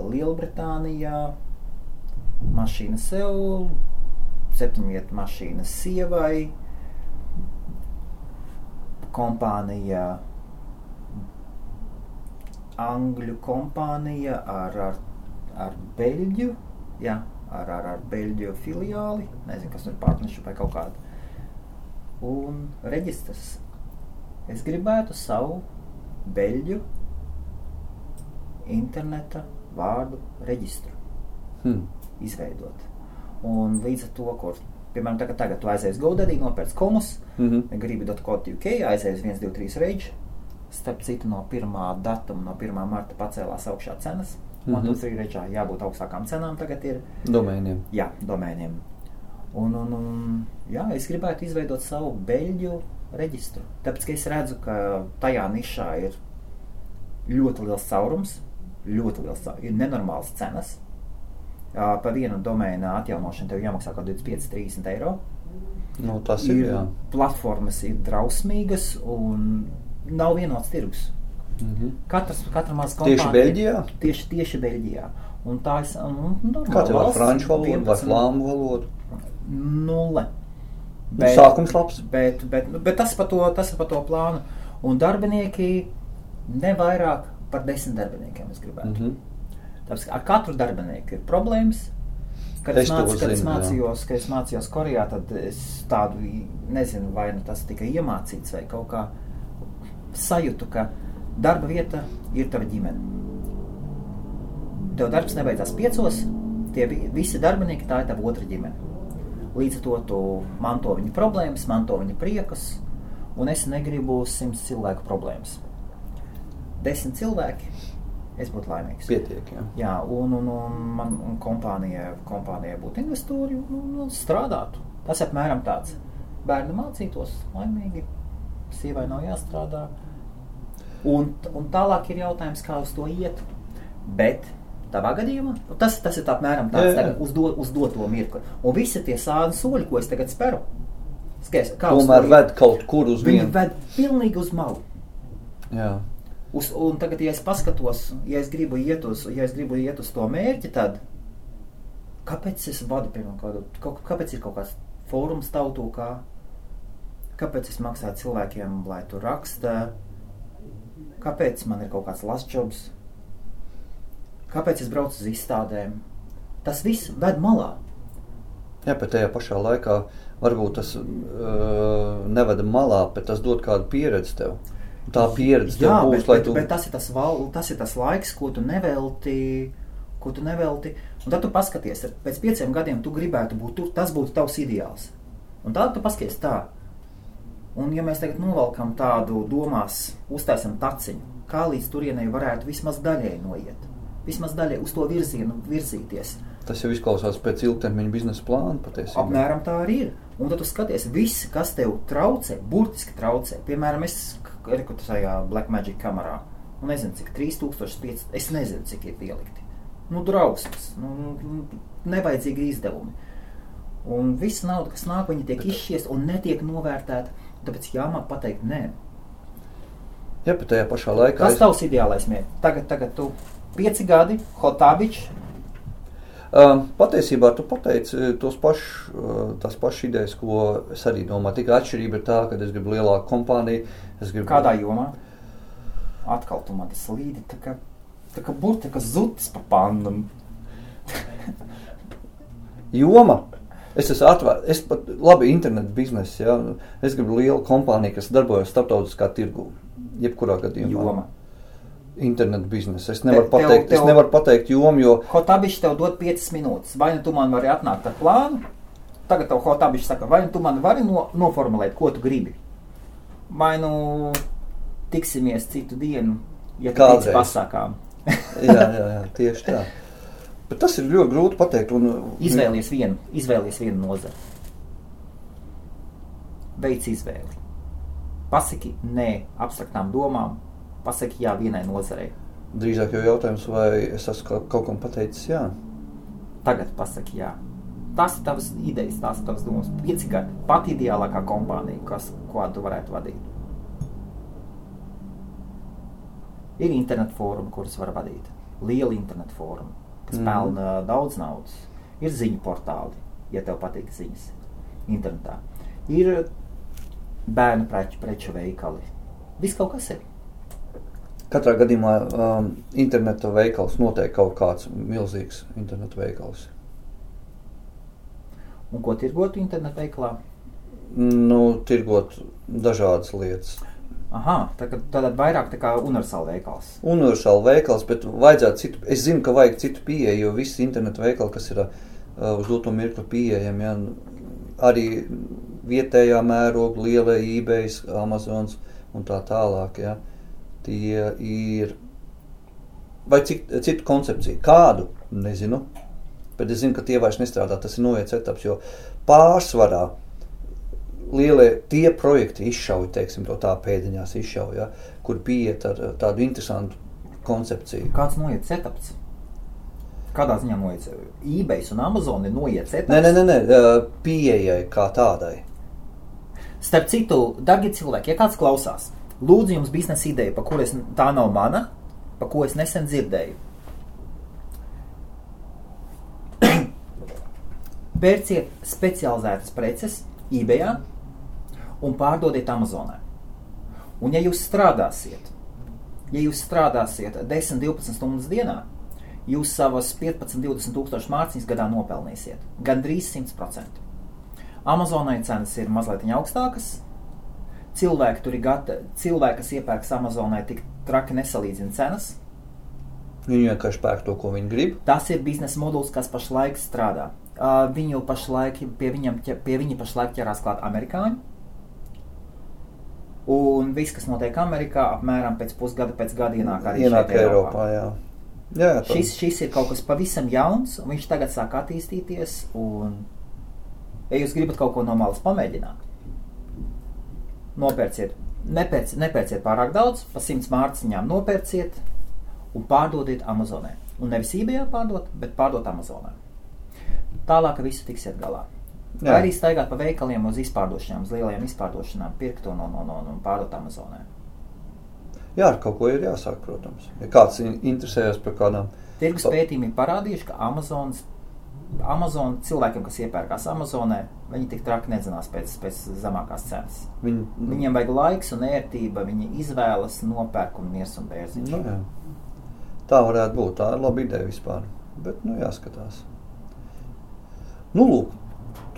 [SPEAKER 2] Lielbritānijā, mašīna sev, septiņvietu mašīna sievai, kompānija Angļu kompānija ar, ar, ar Beļģu, jā, ar, ar, ar Beļģu filiāli, nezinu, kas tur ir partnership vai kaut kāda. Un reģistrs. Es gribētu savu Beļģu interneta vārdu reģistru
[SPEAKER 3] Mm.
[SPEAKER 2] izveidot. Un līdz ar to, kur, piemēram, tagad, tagad tu aizies GoDaddy, nopērc komus,
[SPEAKER 3] Mm -hmm.
[SPEAKER 2] gribi.co.uk, aizies 1, 2, 3 reģi. Starp citu, no 1. datuma, no 1. marta pacēlās augšā cenas. Man
[SPEAKER 3] Mhm.
[SPEAKER 2] tur trīs reģā jābūt augstākām cenām tagad ir.
[SPEAKER 3] Domēniem.
[SPEAKER 2] Jā, domēniem. Un, un, un jā, es gribētu izveidot savu beļģu reģistru. Tāpēc, ka es redzu, ka tajā nišā ir ļoti liels caurums, ļoti liels caurums, ir nenormāls cenas. Par vienu domēnu atjaunošanu tev jāmaksā kaut 25, 30 eiro.
[SPEAKER 3] Nu, tas ir, jā.
[SPEAKER 2] platformas ir drausmīgas un nav vienots tirgus.
[SPEAKER 3] Mm -hmm.
[SPEAKER 2] Katrs, katra mazā
[SPEAKER 3] Tieši Beļģijā?
[SPEAKER 2] Tieši, tieši Beļģijā. Un tā ir un, un,
[SPEAKER 3] Kā tev ar
[SPEAKER 2] valsts
[SPEAKER 3] franču valodu vai
[SPEAKER 2] 11
[SPEAKER 3] flāmu valodu?
[SPEAKER 2] Nulle.
[SPEAKER 3] Nu, sākums labs.
[SPEAKER 2] Bet, bet, bet tas, par to, tas ir par to plānu. Un darbinieki ne vairāk par desmit darbiniekiem es gribētu.
[SPEAKER 3] Mhm.
[SPEAKER 2] Tāpēc ar katru darbinieku ir problēmas. Kad
[SPEAKER 3] Es
[SPEAKER 2] es, māc, kad es
[SPEAKER 3] zinu,
[SPEAKER 2] mācījos, kad es mācījos Korejā, tad es tādu nezinu, vai nu tas tika iemācīts vai kaut kā sajūtu, ka darba vieta ir tava ģimene. Tev darbs nebeidzās piecos, tie vi- visi darbinieki tā ir tava otra ģimene. Līdz ar to tu manto viņa problēmas, manto viņa priekus, un es negribu simts cilvēku problēmas. Desmit cilvēki, es būtu laimīgs.
[SPEAKER 3] Pietiek, jā.
[SPEAKER 2] Jā, un, un, un man un kompānijai, kompānijai būtu investori un, un strādātu. Tas apmēram tāds. Bērni mācītos laimīgi, sievai nav jāstrādā. Un, un tālāk ir jautājums, kā uz to iet. Bet tavā gadījumā tas, tas ir apmēram
[SPEAKER 3] Jā,
[SPEAKER 2] tāds
[SPEAKER 3] jā.
[SPEAKER 2] tagad uz, do, uz doto mirkli. Un visi tie sāni soļi, ko es tagad speru, skaties, kā uz
[SPEAKER 3] Tomēr
[SPEAKER 2] to iet.
[SPEAKER 3] ved kaut kur uz
[SPEAKER 2] Viņi
[SPEAKER 3] vienu.
[SPEAKER 2] ved pilnīgi uz malu.
[SPEAKER 3] Jā.
[SPEAKER 2] Uz, un tagad, ja es paskatos, ja es gribu iet uz, ja es gribu iet uz to mērķi, tad kāpēc es vadu piemēram kādu, kāpēc ir kaut kāds fórums tautu, kā, kāpēc es maksāju cilvēkiem, lai tur raksta, kāpēc man ir kaut kāds lasjobs, kāpēc es braucu uz izstādēm. Tas viss ved malā.
[SPEAKER 3] Jā, bet tajā pašā laikā varbūt tas uh, nevada malā, bet tas dod kādu pieredzi tev. Tā pieredze
[SPEAKER 2] Jā,
[SPEAKER 3] būs,
[SPEAKER 2] bet, bet,
[SPEAKER 3] tu.
[SPEAKER 2] bet tas, ir tas, val, tas ir tas laiks, ko tu nevelti. Ko tu nevelti. Un tad tu paskaties, pēc pieciem gadiem tu gribētu būt tur, tas būtu tavs ideāls. Un tad tu paskaties tā. Un, ja mēs tagad novelkam tādu domās, uztaisam taciņu, kā līdz turienei varētu vismaz daļēji noiet, vismaz daļēji uz to virzienu virzīties.
[SPEAKER 3] Tas jau izklausās pēc ilgtermiņa biznesa plāna patiesībā.
[SPEAKER 2] Apmēram tā arī ir. Un tad tu skaties, viss, kas tev traucē, burtiski traucē. Piemēram, es rekrutēju tajā Black Magic kamerā. Nu, nezinu, cik 3500, es nezinu, cik ir ielikti. Nu, drausmas, nu, nu, nevajadzīgi izdevumi. Un visa nauda, kas nāk, viņi tiek izšiest un netiek novērtēta. Tāpēc jāmāk pateikt, nē.
[SPEAKER 3] Jā, bet tajā pašā laikā.
[SPEAKER 2] Kas tavs ideālais mērķis? Tagad, tagad tu pieci gadi, Hotābičs,
[SPEAKER 3] Uh, patiesībā tu pateici uh, tos pašus, uh, tās pašas idejas, ko es arī domāju. Tikai atšķirība ir tā, ka es gribu lielāku kompāniju. Es gribu
[SPEAKER 2] Kādā jomā? Atkal tu man tas līdi, tā kā, tā kā burti, kā zutis pa pandam.
[SPEAKER 3] joma. Es esmu atvērts, es pat labi internetu biznesa. Ja? Es gribu lielu kompāniju, kas darbojas starptautiskā tirgu. Jebkurā gadījumā.
[SPEAKER 2] Joma.
[SPEAKER 3] Internetu biznesa. Es nevaru
[SPEAKER 2] Te- tev-
[SPEAKER 3] pateikt,
[SPEAKER 2] tev-
[SPEAKER 3] es nevaru pateikt jomu, jo
[SPEAKER 2] Hotābišs tev dod 5 minūtes. Vai nu tu man vari atnākt ar plānu? Tagad tev Hotābišs saka, vai nu tu man vari no, noformulēt, ko tu gribi. Vai nu tiksimies citu dienu, ja
[SPEAKER 3] Kādreiz.
[SPEAKER 2] pasākām.
[SPEAKER 3] jā, jā, jā, tieši tā. Bet tas ir ļoti grūti pateikt. Un,
[SPEAKER 2] Izvēlies vienu, izvēlies vienu nozari. Veic izvēli. Pasaki nē abstraktām domām, pasaki jā vienai nozarei.
[SPEAKER 3] Drīzāk jau jautājums, vai es esmu kaut, kam pateicis jā.
[SPEAKER 2] Tagad pasaki jā. Tas ir tavs idejas, tās ir tavas domas. Pieci gadi. Pati ideālākā kompānija, kas, ko tu varētu vadīt. Ir internetu fórumi, kurus var vadīt. Liela internetu fórumi, kas mm. pelna daudz naudas. Ir ziņu portāli, ja tev patīk ziņas internetā. Ir bērnu preču, preču veikali. Viss kaut kas ir.
[SPEAKER 3] Katrā gadījumā um, interneta veikals noteikti kaut kāds milzīgs interneta veikals.
[SPEAKER 2] Un ko tirgot internetu veikalā?
[SPEAKER 3] Nu, tirgot dažādas lietas.
[SPEAKER 2] Aha, tā, tātad vairāk tā kā universāla veikals.
[SPEAKER 3] Universāli veikals, bet vajadzētu citu. Es zinu, ka vajag citu pieeju, jo visi interneta veikali, kas ir uh, uz doto mirkli pieejami, ja, arī vietējā mēroga, liela eBay, Amazon un tā tālāk. Ja, tie ir. Vai cik, citu koncepciju? Kādu? Nezinu. Bet es zinu, ka tie vairs nestrādā. Tas ir noiets etaps, jo pārsvarā lielie tie projekti izšauja, teiksim, to tā pēdiņās izšauja, ja, kur ar eh, tādu interesantu koncepciju.
[SPEAKER 2] Kāds noiet etaps? Kādā ziņā noiet? eBay un Amazon ir noiet etaps.
[SPEAKER 3] Nē, nē, nē, nē eh, pieejai kā tādai.
[SPEAKER 2] Starp citu, darbie cilvēki, ja kāds klausās, lūdzu, jums biznesa ideja, par kuru es, tā nav mana, par ko es nesen dzirdēju. Pērciet specializētas preces eBay un pārdodiet Amazonē. Un ja jūs strādāsiet, ja jūs strādāsiet 10, 12 stundas dienā, jūs savas 15, 20 tūkstošus mārciņas gadā nopelnīsiet. Gan drīz 100%. Amazonai cenas ir mazliet augstākas. Cilvēki tur ir gatavi, cilvēki, kas iepērks Amazonai, tik traki nesalīdzina cenas.
[SPEAKER 3] Viņi vienkārši pērk to, ko viņi grib.
[SPEAKER 2] Tas ir biznesa modelis, kas pašlaik strādā. Uh, viņu pašlaik, pie, viņam, pie viņa pašlaik ķerās klāt amerikāņi. Un viss, kas notiek Amerikā, apmēram pēc pusgada, pēc gada ienāk arī
[SPEAKER 3] Ienāk
[SPEAKER 2] šeit
[SPEAKER 3] Eiropā, jā. Jā, tā.
[SPEAKER 2] Šis, šis ir kaut kas pavisam jauns, un viņš tagad sāk attīstīties. Un, ja jūs gribat kaut ko no malas pamēģināt, nopērciet, nepērciet, nepērciet pārāk daudz, pa simts mārciņām nopērciet un pārdodiet Amazonē. Un nevis eBay pārdot, bet pārdot Amazonē. Tālāk visu tiksiet galā. Vai arī staigāt pa veikaliem uz izpārdošanām, uz lielajām izpārdošanām, pirkt no, no, no, no pārdot Amazonē.
[SPEAKER 3] jā, ar kaut ko ir jāsāk, protams. Ja kāds in- interesējas par kādām,
[SPEAKER 2] Tirgus pētījumi parādījuši, ka Amazonas, Amazon cilvēkiem, kas iepērkās Amazonē, viņi tik traki nedzinās pēc, pēc zemākās cenas.
[SPEAKER 3] viņi,
[SPEAKER 2] Viņiem vajag laiks un ērtība, viņi izvēlas nopērk un miers un bērziņš.
[SPEAKER 3] Nu, jā. Tā varētu būt. Tā ir laba ideja vispār. Bet, nu, jāskatās. Nu, lūk,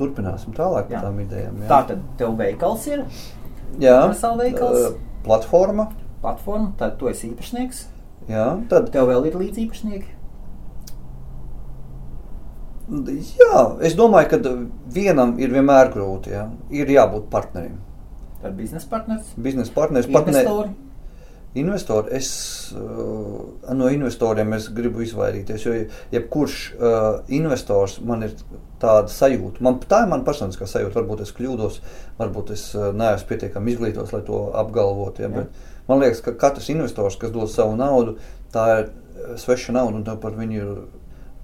[SPEAKER 3] turpināsim tālāk par tām idejām. Jā,
[SPEAKER 2] Tā tad tev veikals ir, veikals?
[SPEAKER 3] ā, platforma.
[SPEAKER 2] platforma, tad tu esi īpašnieks,
[SPEAKER 3] Jā, tad,
[SPEAKER 2] tev vēl ir līdzīpašnieki.
[SPEAKER 3] jā, es domāju, ka vienam ir vienmēr grūti. Jā. Ir jābūt partnerim.
[SPEAKER 2] Tad biznesa partners,
[SPEAKER 3] Biznesa partneris pat ne-
[SPEAKER 2] investori.
[SPEAKER 3] Es uh, no investoriem es gribu izvairīties, jo jebkurš uh, investors man ir tāda sajūta. Man, tā ir mana personiskā sajūta. Varbūt es kļūdos, varbūt es uh, neesmu pietiekami izglītots, lai to apgalvotu. Ja, man liekas, ka katrs investors, kas dod savu naudu, tā ir sveša nauda un par viņu ir.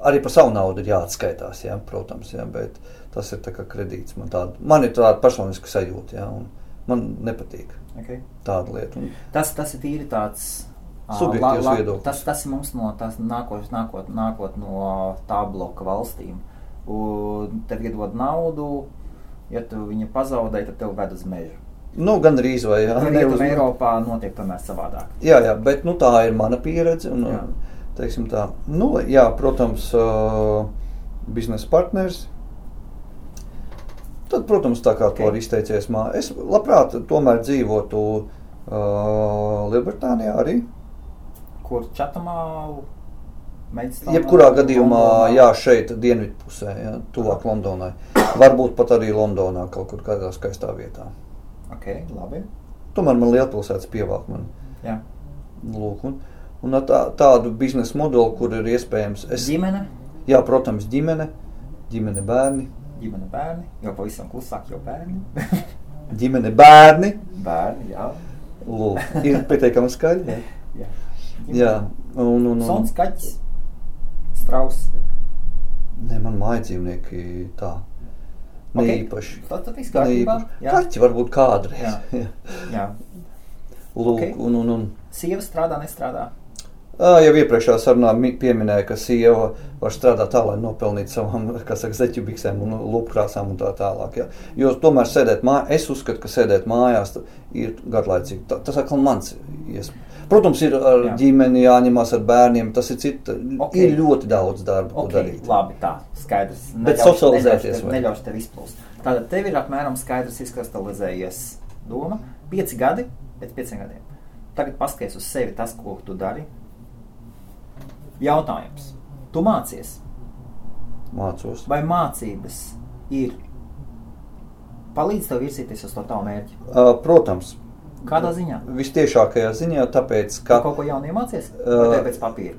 [SPEAKER 3] Arī par savu naudu ir jāatskaitās, ja, protams, ja, bet tas ir kredīts. Man, tāda, man ir tāda personiska sajūta, ja, un man nepatīk
[SPEAKER 2] Okay.
[SPEAKER 3] tāda lieta.
[SPEAKER 2] Tas, tas ir tīri tāds
[SPEAKER 3] Subjektīvs viedoklis.
[SPEAKER 2] Tas, tas ir mums no tās nākot, nākot, nākot no tā bloka valstīm. Un tev iedod naudu, ja tu viņu pazaudē, tad tev ved uz mežu.
[SPEAKER 3] Nu, gan arī vai jā, ne uz-
[SPEAKER 2] Eiropā notiek tomēr savādāk.
[SPEAKER 3] jā, jā, bet nu, tā ir mana pieredze. Un,
[SPEAKER 2] Jā.
[SPEAKER 3] teiksim tā, nu, jā, protams, uh, biznesa partners. Tad, protams, tā kā okay. to arī izteicies, mā, es labprāt tomēr dzīvotu uh, Lielbritānijā arī.
[SPEAKER 2] Kur čatamā
[SPEAKER 3] Jebkurā gadījumā,
[SPEAKER 2] Londonā?
[SPEAKER 3] jā, šeit, dienvidpusē, jā, tuvāk Londonai. Varbūt pat arī Londonā, kaut kur kādā skaistā vietā.
[SPEAKER 2] Ok, labi.
[SPEAKER 3] Tomēr man lielpilsētas pievelk. Man.
[SPEAKER 2] Jā.
[SPEAKER 3] Lūk, un, un tā, tādu biznesa modeli, kur ir iespējams. Es,
[SPEAKER 2] Ģimene,
[SPEAKER 3] jā, protams, ģimene, ģimene bērni,
[SPEAKER 2] ģimene bērni, jo pavisam klusāk jau bērni.
[SPEAKER 3] ģimene bērni.
[SPEAKER 2] bērni, jā.
[SPEAKER 3] Lūk, ir pietiekami skaļi. Jā,
[SPEAKER 2] jā.
[SPEAKER 3] jā un, un, un,
[SPEAKER 2] Sons, kaķis, strauss.
[SPEAKER 3] ne, man māja dzīvnieki tā. Ne
[SPEAKER 2] Ok,
[SPEAKER 3] īpaši.
[SPEAKER 2] Tad, viss kārtībā.
[SPEAKER 3] Kaķi varbūt kādreiz.
[SPEAKER 2] Jā. Jā.
[SPEAKER 3] Lūk,
[SPEAKER 2] Ok.
[SPEAKER 3] un, un, un.
[SPEAKER 2] Sieva strādā, nestrādā.
[SPEAKER 3] Jau iepriekšējā sarunā mi- pieminēja, ka sieva var strādāt tā, lai nopelnītu savām kā saka, zeķubiksēm un lupkrāsām un tā tālāk. Ja? Jo tomēr sēdēt mājās, es uzskatu, ka sēdēt mājās ir garlaicīgi. Ta- Tas atkal mans iespējas. Protams, ir ar
[SPEAKER 2] Jā.
[SPEAKER 3] Ģimeni jāņemās ar bērniem, tas ir cita.
[SPEAKER 2] Ok.
[SPEAKER 3] Okay. Ir ļoti daudz darba, ko
[SPEAKER 2] Ok,
[SPEAKER 3] darīt.
[SPEAKER 2] labi, tā, skaidrs.
[SPEAKER 3] Bet socializēties
[SPEAKER 2] tev, neļaušu tev izplūst. Tātad tev ir apmēram skaidrs izkristalizējies doma. Pieci gadi pēc pieciem gadiem. Tagad paskaties uz sevi tas, ko tu dari. Jautājums. Tu mācies,
[SPEAKER 3] Mācos.
[SPEAKER 2] vai mācības ir palīdz tev virzīties uz to tavu mērķi?
[SPEAKER 3] Uh, protams,
[SPEAKER 2] Kādā ziņā?
[SPEAKER 3] vistiešākajā ziņā, tāpēc,
[SPEAKER 2] Tu
[SPEAKER 3] ka
[SPEAKER 2] kaut ko jaunu iemācies? Tev pēc papīra?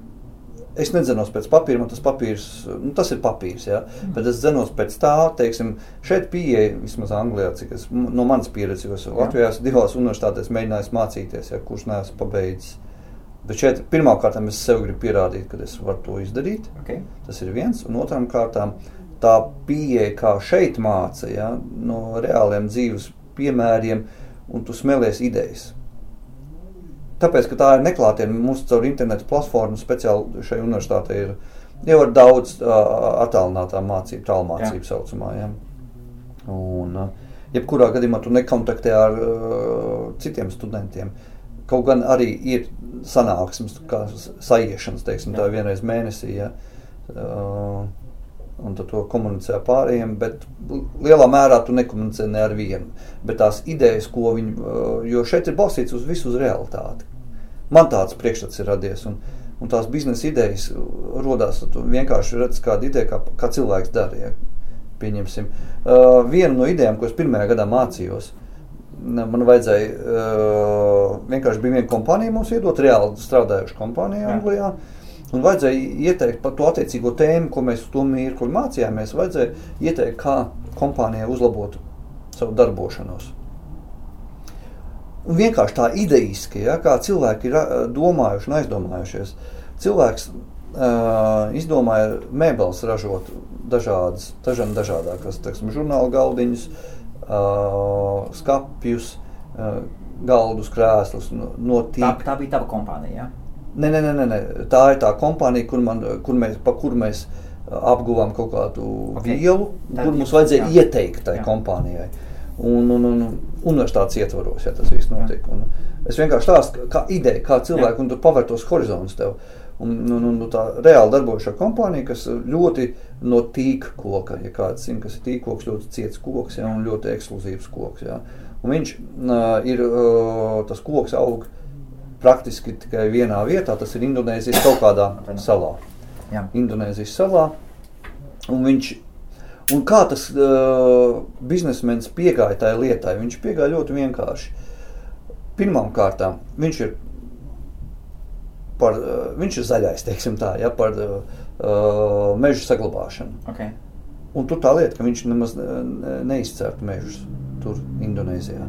[SPEAKER 3] Es nedzenos pēc papīra, man tas papīrs, nu, tas ir papīrs, jā,
[SPEAKER 2] Mm.
[SPEAKER 3] bet es dzenos pēc tā, teiksim, šeit pieeja, vismaz Anglijā, cik es, no manas pieredzes, jo es Latvijā esmu divās universitātēs mēģinājis mācīties, ja, kurš neesmu pabeidzis. Bet šeit pirmkārt es sev gribu pierādīt, ka es varu to izdarīt.
[SPEAKER 2] Okay.
[SPEAKER 3] Tas ir viens, un otrām kārtām tā pieeja, kā šeit māca, ja, no reāliem dzīves piemēriem, un tu smēlies idejas. Tāpēc, ka tā ir neklātienē, mums caur internetu platformu speciāli šai universitātei ir Jau ar daudz uh, attālinātā mācību, tālmācību saucamā. Ja? Un, uh, jebkurā gadījumā tu nekontaktē ar uh, citiem studentiem. Kaut gan arī ir sanāksmes, kā sajiešanas, teiksim, tā vienreiz mēnesī. Ja? Uh, un to komunicē ar pārējiem, bet lielā mērā tu nekomunicē ne ar vienu. Bet tās idejas, ko viņi, jo šeit ir balstīts uz visu uz realitāti. Man tāds priekšstats ir radies, un, un tās biznesa idejas rodās, tu vienkārši redz kādu ideju, kā, kā cilvēks dara. Ja? Pieņemsim. Uh, viena no idejām, ko es pirmajā gadā mācījos, man vajadzēja, uh, vienkārši bija viena kompānija mums iedot, reāli strādājuša kompānija Anglijā. Jā Un vajadzēja ieteikt par to attiecīgo tēmu, ko mēs to mirkli mācījāmies. Vajadzēja ieteikt, kā kompānijai uzlabot savu darbošanos. Un vienkārši tā idejiski, ja, kā cilvēki ir domājuši un aizdomājušies. Cilvēks uh, izdomāja mēbeles ražot dažādas, dažādākas, teiksim, žurnāla galdiņus, uh, skapjus, uh, galdus, krēslus. No
[SPEAKER 2] tā, tā bija tava kompānija. Ja?
[SPEAKER 3] Nē, nē, nē, nē, tā ir tā kompānija, kur, man, kur mēs, pa kur mēs apguvām kaut kādu okay. vielu, Tad, kur mums vajadzēja jā. ieteikt tai jā. kompānijai. Un, un, un universitātes ietvaros, ja tas viss notiek. Un es vienkārši stāstu, kā ideja, kā cilvēki, jā. un tur pavērtos horizons tev. Un, un, un tā reāli darbojošā kompānija, kas ļoti no tīka koka, ja kāds zina, kas ir tīkoks, ļoti ciets koks, ja, un ļoti ekskluzīvs koks. Ja. Un viņš uh, ir, uh, tas koks aug praktiski tikai vienā vietā, tas ir Indonēzijas kaut kādā salā. Jā. Indonēzijas salā. Un viņš, un kā tas uh, biznesmenis piegāja tajā lietai? Viņš piegāja ļoti vienkārši. Pirmām kārtām viņš ir, par, uh, viņš ir zaļais, teiksim tā, ja, par uh, mežu saglabāšanu.
[SPEAKER 2] Okay.
[SPEAKER 3] Un tur tā lieta, ka viņš nemaz neizcērt mežus tur Indonēzijā.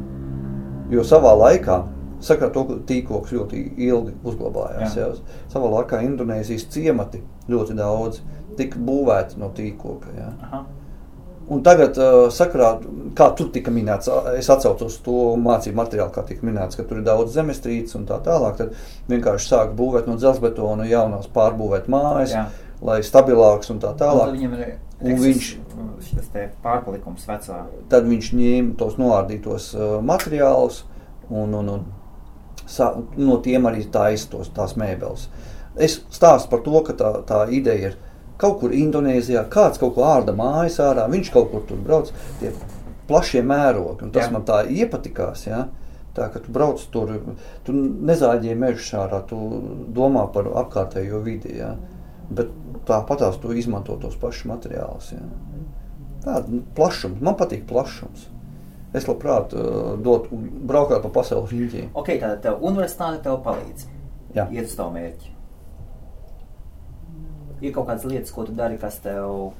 [SPEAKER 3] Jo savā laikā Saka, to tīkloks ļoti ilgi uzglabājās. Jā. Jā. Savā laikā Indonēzijas ciemati ļoti daudz tika būvēti no tīkloka. Jā. Aha. Un tagad, uh, sakarā, kā tur tika minēts, es atcaucos to mācību materiālu, kā tika minēts, ka tur ir daudz zemestrīces un tā tālāk. Tad vienkārši sāk būvēt no dzelzbetona jaunās pārbūvēt mājas, Jā. lai stabilāks un tā tālāk.
[SPEAKER 2] Un un viņš šis pārpalikums vecā.
[SPEAKER 3] Tad viņš ņēma tos noārdītos uh, materiālus un, un, un no tiem arī taistos tās mēbeles. Es stāstu par to, ka tā, tā ideja ir kaut kur Indonēzijā, kāds kaut ko ārda mājas ārā, viņš kaut kur tur brauc, tie plašie mērogi, un tas jā. man tā iepatikās, jā. Tā, ka tu brauc tur, tu nezāģē mežu šārā, tu domā par apkārtējo vidi, jā. Bet tāpatās tu izmanto tos pašus materiālus. Tāda nu, plašums, man patīk plašums. Es labprāt uh, dotu braukāt pa pasaules riņķiem.
[SPEAKER 2] Ok, tātad tev universitāte tev palīdz.
[SPEAKER 3] Jā.
[SPEAKER 2] Iet uz tavu mērķi. Ir kaut kādas lietas, ko tu dari, kas tev,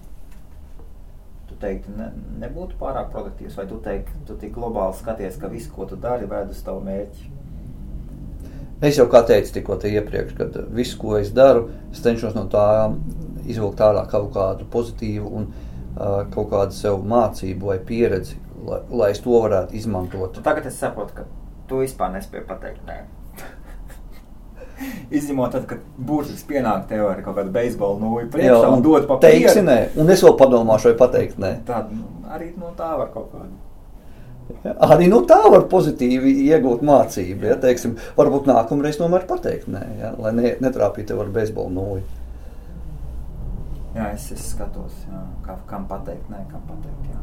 [SPEAKER 2] tu teiktu, ne, nebūtu pārāk produktīvs, vai tu teiktu, tu tik globāli skaties, ka viss, ko tu dari, ved uz tavu mērķi.
[SPEAKER 3] Es jau kā teicu tikko te iepriekš, kad visu, ko es daru, es cenšos no tā izvilkt ārā kaut kādu pozitīvu un uh, kaut kādu sev mācību vai pieredzi, lai, lai es to varētu izmantot.
[SPEAKER 2] Tagad es saprotu, ka tu vispār nespēji pateikt nē. Izņemot, tad, kad burtiski pienāk tev ar kaut kādu beisbolu nūju priekšā un dod papīru.
[SPEAKER 3] Teiksi nē, un es vēl padomāšu, vai pateikt nē.
[SPEAKER 2] Tad nu, arī no tā var kaut kādu.
[SPEAKER 3] Arī no tā var pozitīvi iegūt mācību. Ja, teiksim, varbūt nākamreiz tomēr pateikt nē, ja, lai ne, netrāpītu ar beisbolu nūju.
[SPEAKER 2] Jā, es, es skatos, jā, kā, kam pateikt nē, kam pateikt jā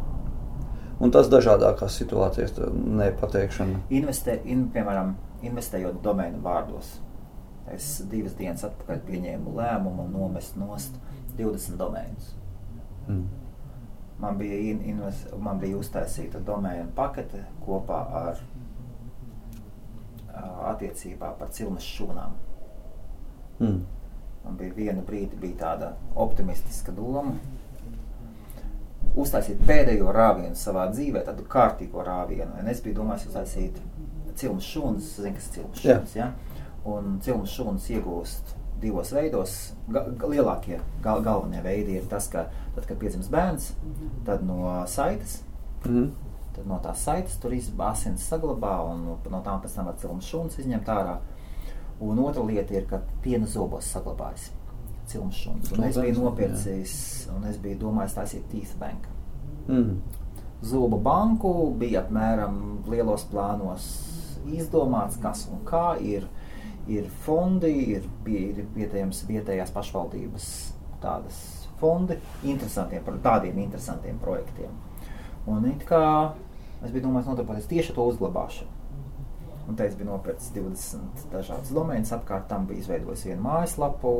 [SPEAKER 3] un tas dažādākās situācijas nepateikšana.
[SPEAKER 2] Investē, in, piemēram, investējot domēnu vārdos. Es divas dienas atpakaļ pieņēmu lēmumu nomest nost 20 domēnus. Mm. Man bija, invest, man bija uztaisīta domēna pakete kopā ar attiecībā par cilmes šūnām. Mm. Man bija viena brīdi bija tāda optimistiska doma, uztaisīt pēdējo rāvienu savā dzīvē, tādu kārtīgo rāvienu. Un es biju domājis uztaisīt cilmes šūnas, zinu, kas ir cilmes šūnas, ja? Un cilmes šūnas iegūst divos veidos. Ga lielākie gal galvenie veidi ir tas, ka tad, kad piedzimst bērns, tad no saites, mm -hmm. tad no tās saites tur asins saglabā un no tām pēc tam var cilmes šūnas izņemt ārā. Un otra lieta ir, ka piena zobos saglabājas. cilmes šuns. Un es biju nopircis, un es biju domājis taisīt Teeth Bank.
[SPEAKER 3] Mm.
[SPEAKER 2] Zobu banku bija apmēram lielos plānos izdomāts, kas un kā ir. Ir fondi, ir, pie, ir vietējams, vietējās pašvaldības tādas fondi interesantiem, tādiem interesantiem projektiem. Un it kā es biju domājis nodarboties tieši ar to uzglabāšanu. Un te es biju nopircis 20 dažādas domēnas apkārt, tam bija izveidojis vienu mājaslapu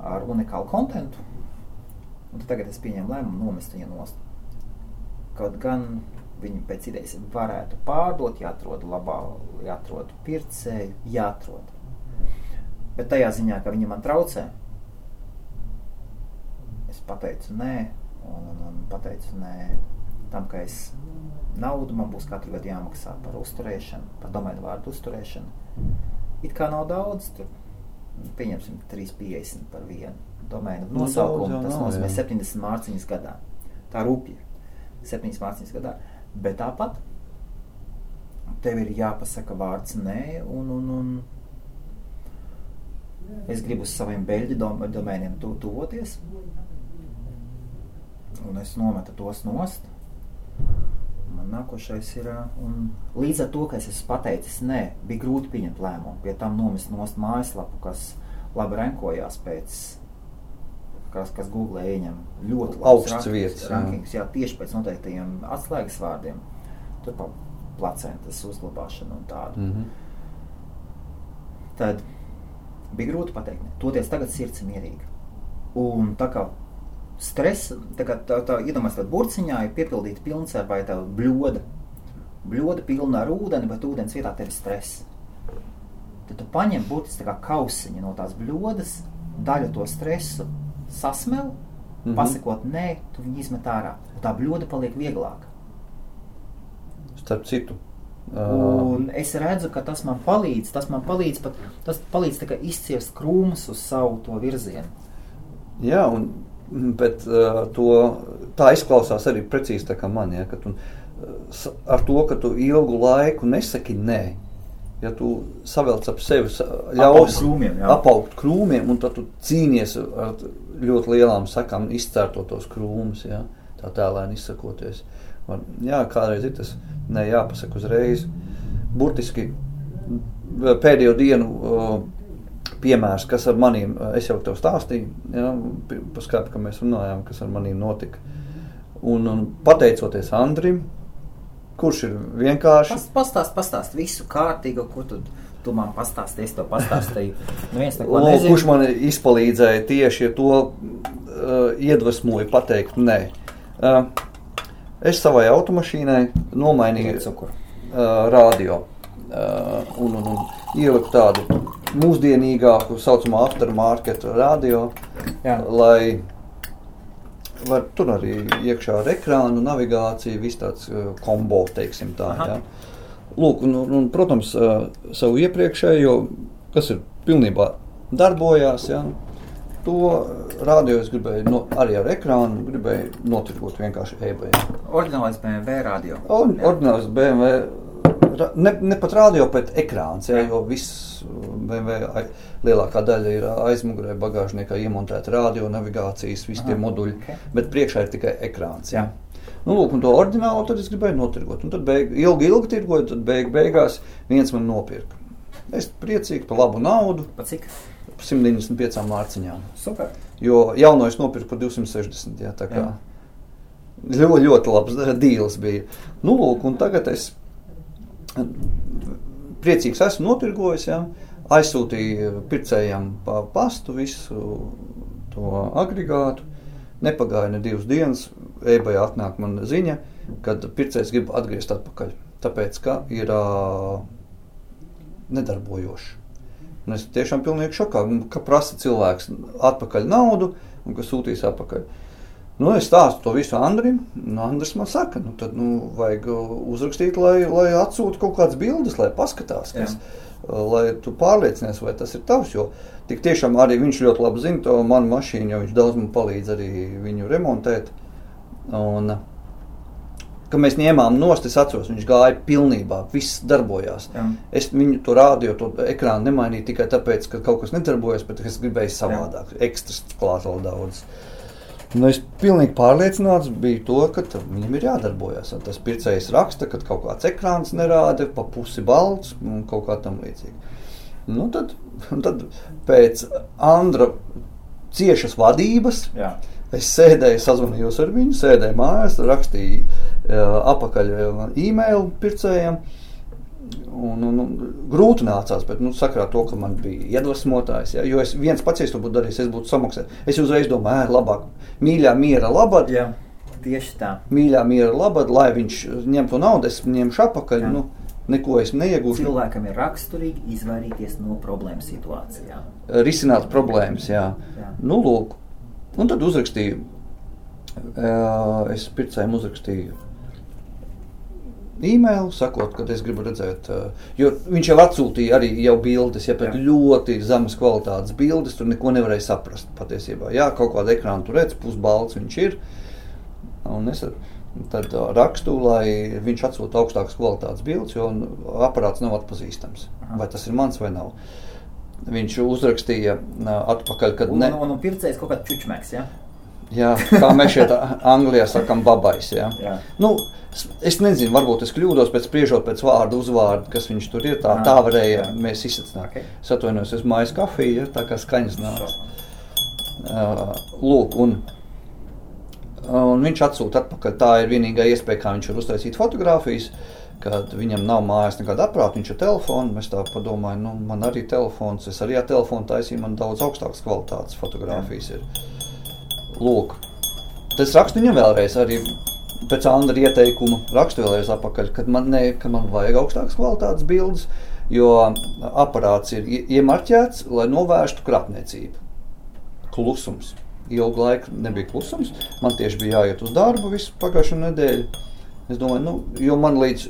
[SPEAKER 2] ar unikālu kontentu. Un tagad es pieņēmu lēmumu nomest viņu nost. Kaut gan viņu pēc idejas varētu pārdot, jāatrod labā, jāatrod pircēju, jāatrod. Bet tajā ziņā, ka viņi man traucē, es pateicu nē, un, un, un pateicu nē tam, ka es naudu man būs katru gadu jāmaksā par uzturēšanu, par domāju vārdu uzturēšanu. It kā nav daudz, tur pieņemsim 3,50 par vienu domēnu
[SPEAKER 3] Nu,
[SPEAKER 2] nosaukumu. Tas nozīmē
[SPEAKER 3] jā.
[SPEAKER 2] 70 mārciņas gadā. Tā rupja. 7 mārciņas gadā. Bet tāpat tev ir jāpasaka vārds nē, un, un, un es gribu uz saviem beļģu dom domēniem tu, tuvoties. Un es nometu tos nost. Man nākošais ir, ā, un līdz ar to, ka es esmu pateicis, nē, bija grūti pieņemt lēmumu. Pie tam nomest nost mājaslapu, kas labi renkojās pēc, kas, kas Google ieņem ļoti
[SPEAKER 3] Augsts vietas, jā.
[SPEAKER 2] rankings, jā, tieši pēc noteiktajiem atslēgas vārdiem. Tur pa placentas uzglabāšanu un tādu.
[SPEAKER 3] Mm -hmm.
[SPEAKER 2] Tad bija grūti pateikt, toties tagad sirds ir mierīga. Un tā kā stress, tā kā tā, tā iedomājas, ka burciņā ir piepildīta pilns vai tā bļoda. Bļoda pilna ar ūdeni, bet ūdens vietā tev ir stress. Tad tu paņem burtiski tā kā kausiņu no tās bļodas, daļu to stresu sasmel, mm. -hmm. pasakot nē, tu viņu izmet ārā. Tā bļoda paliek vieglāka.
[SPEAKER 3] Starp citu, uh,
[SPEAKER 2] Un es redzu, ka tas man palīdz. Tas man palīdz pat tas palīdz izciest krūmus uz savu virzienu.
[SPEAKER 3] Jā, un, bet uh, to, tā izklausās arī precīzi tā kā man. Ja, tu, uh, ar to, ka tu ilgu laiku nesaki nē, ja tu savelc ap sevi, ļaus
[SPEAKER 2] krūmiem, jā.
[SPEAKER 3] apaugt krūmiem, un tad tu cīnies ar ļoti lielām sakām, izcērtot tos krūmus, ja, tā tēlēni izsakoties. Un, jā, kādreiz ir tas ne jāpasaka uzreiz. Burtiski pēdējo dienu uh, piemērs, kas ar maniem, uh, es jau tev stāstīju, ja, paskāpju, ka mēs runājām, kas ar maniem notika. Un, un pateicoties Andrim, kurš ir vienkārši
[SPEAKER 2] Pas, pastāst, pastāst visu kārtīgu, ko tu, tu man pastāstīji. Es to pastāstīju. Neko
[SPEAKER 3] Lūk, kurš man izpalīdzēja tieši to uh, iedvesmoja pateikt, nē. Uh, es savai automašīnai nomainīju
[SPEAKER 2] cukuru.
[SPEAKER 3] uh, radio uh, un, un, un ieliku tādu mūsdienīgāku, saucamo aftermarket radio,
[SPEAKER 2] Jā.
[SPEAKER 3] lai var tur arī iekšā ar ekrānu, navigāciju, viss tāds uh, kombo, teiksim tā.
[SPEAKER 2] Aha.
[SPEAKER 3] Ja. Lūk, un, un, protams, uh, savu iepriekšējo, kas ir pilnībā darbojās, ja, to radio es gribēju no, arī ar ekrānu, gribēju notirgot vienkārši eBay.
[SPEAKER 2] Ordinālais BMW radio.
[SPEAKER 3] Un
[SPEAKER 2] Jā.
[SPEAKER 3] ordināls BMW, ne, ne pat radio, bet ekrāns, ja, jo viss BMW lielākā daļa ir aizmugurē bagāžniekā iemontēta radio, navigācijas, visi tie moduļi,
[SPEAKER 2] ok.
[SPEAKER 3] bet priekšā ir tikai ekrāns. Ja. Nu, lūk, to ordinālu tad es gribēju notirgot. Un tad beig, ilgi, ilgi tirgoju, tad beig, beigās viens man nopirka. Es priecīgi par labu naudu,
[SPEAKER 2] Pa cik?
[SPEAKER 3] par 195 mārciņām.
[SPEAKER 2] Super.
[SPEAKER 3] Jo jauno es nopirku par 260. Jā, tā kā
[SPEAKER 2] Jā.
[SPEAKER 3] ļoti, ļoti labs dīls bija. Nu, lūk, un tagad es priecīgs esmu notirgojis. Jā. Aizsūtīju pircējiem pa pastu visu to agregātu. Nepagāja ne divas dienas, eBay atnāk man ziņa, kad pircējs grib atgriezt atpakaļ. Tāpēc, ka ir ā, nedarbojošs. Un es tiešām pilnīgi šokā, ka prasa cilvēks atpakaļ naudu un ka sūtīs atpakaļ. Nu, es stāstu to visu Andrim. un Andris man saka, nu, tad nu, vajag uh, uzrakstīt, lai, lai atsūta kaut kādas bildes, lai paskatās, kas, uh, lai tu pārliecinies, vai tas ir tavs. Jo tik tiešām arī viņš ļoti labi zina to manu mašīnu, jo viņš daudz man palīdz arī viņu remontēt. Un, uh, kad mēs ņēmām nost, es atceros, viņš gāja pilnībā, viss darbojās.
[SPEAKER 2] Jā.
[SPEAKER 3] Es viņu to rādio, to ekrānu nemainīju tikai tāpēc, ka kaut kas nedarbojas, bet es gribēju savādāk, ekstras klāt vēl daudz. Nu, es pilnīgi pārliecināts biju to, ka viņam ir jādarbojas. Un tas pircējs raksta, ka kaut kāds ekrāns nerāda, pa pusi balts un kaut kā tam līdzīga. Nu, tad, tad pēc Andra ciešas vadības
[SPEAKER 2] Jā.
[SPEAKER 3] es sēdēju, sazvanījos ar viņu, sēdēju mājās, rakstīju uh, apakaļ uh, e-mail pircējiem. Un, un, un, grūti nācās, bet nu, sakrā to, ka man bija iedvesmotājs. Ja, jo es viens pats, to būtu darījis, es būtu samaksājis. Es uzreiz domāju, ē, labāk, mīļā, miera, labāk.
[SPEAKER 2] Jā. Tieši tā.
[SPEAKER 3] Mīļā, miera, labāk, lai viņš ņem to naudu, es ņemšu apakaļ.
[SPEAKER 2] Jā.
[SPEAKER 3] Nu, neko es neiegūšu.
[SPEAKER 2] Cilvēkam ir raksturīgi izvairīties no problēmu situācijām.
[SPEAKER 3] risināt problēmas. Jā.
[SPEAKER 2] Jā.
[SPEAKER 3] Nu, lūk. Un tad uzrakstīju, es pircējiem uzrakstīju e-mail, sakot, ka es gribu redzēt, ā, jo viņš jau atsūtīja arī jau bildes, ja
[SPEAKER 2] Jā.
[SPEAKER 3] ļoti zemes kvalitātes bildes, tur neko nevarēja saprast patiesībā. Jā, kaut kāda ekrāna tur redz, pusbalts viņš ir. Un es tad ā, rakstu, lai viņš atsūta augstākas kvalitātes bildes, jo aparāts nav atpazīstams. Vai tas ir mans vai nav? Viņš uzrakstīja atpakaļ, kad
[SPEAKER 2] Un,
[SPEAKER 3] ne,
[SPEAKER 2] un, un pircējs kaut kāds čučmeks, ja?
[SPEAKER 3] Jā, kā mēs šeit Anglijā sakām, babais. Jā.
[SPEAKER 2] Jā.
[SPEAKER 3] Nu, es nezinu, varbūt es kļūdos pēc spriežot pēc vārdu uzvārdu, kas viņš tur ir. Tā,
[SPEAKER 2] Aha,
[SPEAKER 3] tā varēja
[SPEAKER 2] jā.
[SPEAKER 3] mēs izsacīt.
[SPEAKER 2] Ok.
[SPEAKER 3] Es atvainojos, es mājas kafiju, ja, tā kā skaņas nāca. Uh, lūk, un, un viņš atsūta atpakaļ. Tā ir vienīgā iespēja, kā viņš var uztaisīt fotogrāfijas. Kad viņam nav mājās nekāda aparāta, viņš ir telefons. Es tā domāju, nu, man arī ir telefons. Es arī ar telefonu taisīju, man daudz augstākas kvalitātes fotogrāfijas ir. Lūk, tas rakstu viņam vēlreiz arī pēc Andra ieteikuma. Rakstu vēlreiz apakaļ, kad man, ne, ka man vajag augstākas kvalitātes bildes, jo aparāts ir ie- iemarķēts, lai novērstu krāpniecību klusums. Ilgu laiku nebija klusums. Man tieši bija jāiet uz darbu visu pagājušo nedēļu. Es domāju, nu, jo man līdz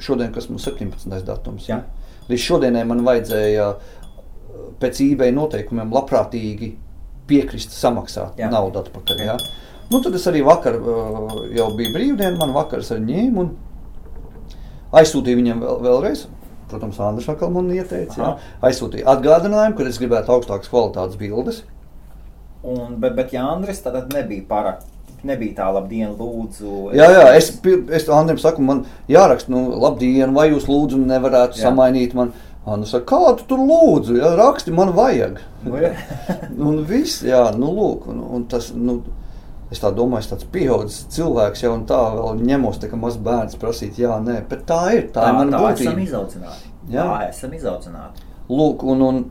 [SPEAKER 3] šodien, kas mums ir 17. datums,
[SPEAKER 2] Jā.
[SPEAKER 3] līdz šodienai man vajadzēja uh, pēc eBay noteikumiem labprātīgi piekrist samaksāt
[SPEAKER 2] Jā.
[SPEAKER 3] naudu atpakaļ.
[SPEAKER 2] Jā.
[SPEAKER 3] Jā. Nu, tad es arī vakar uh, jau biju brīvdiena, man vakars ar ņēmu un aizsūtīju viņam vēl, vēlreiz. Protams, Andris atkal man ieteica, jā. Aizsūtīja atgādinājumu, ka es gribētu augstākas kvalitātes bildes.
[SPEAKER 2] Un, bet, bet Jānis tad nebija pārāk. Nebija tā laba diena, lūdzu.
[SPEAKER 3] Jā, jā, es, es Andriem saku, man jāraksta, nu, labdien, vai jūs lūdzu nevarētu
[SPEAKER 2] jā.
[SPEAKER 3] samainīt man. Andris saka, kā tu tur lūdzu, ja raksti man vajag.
[SPEAKER 2] Nu, jā.
[SPEAKER 3] un viss, jā, nu, lūk, un, un tas, nu, es tā domāju, es tāds pieaudzis cilvēks jau un tā vēl ņemos, tā kā maz bērns prasīt, jā, nē, bet tā ir, tā,
[SPEAKER 2] Tā,
[SPEAKER 3] ir mana
[SPEAKER 2] tā esam
[SPEAKER 3] būtība.
[SPEAKER 2] izaudzināti.
[SPEAKER 3] Jā.
[SPEAKER 2] Tā esam izaudzināti.
[SPEAKER 3] Lūk, un, un,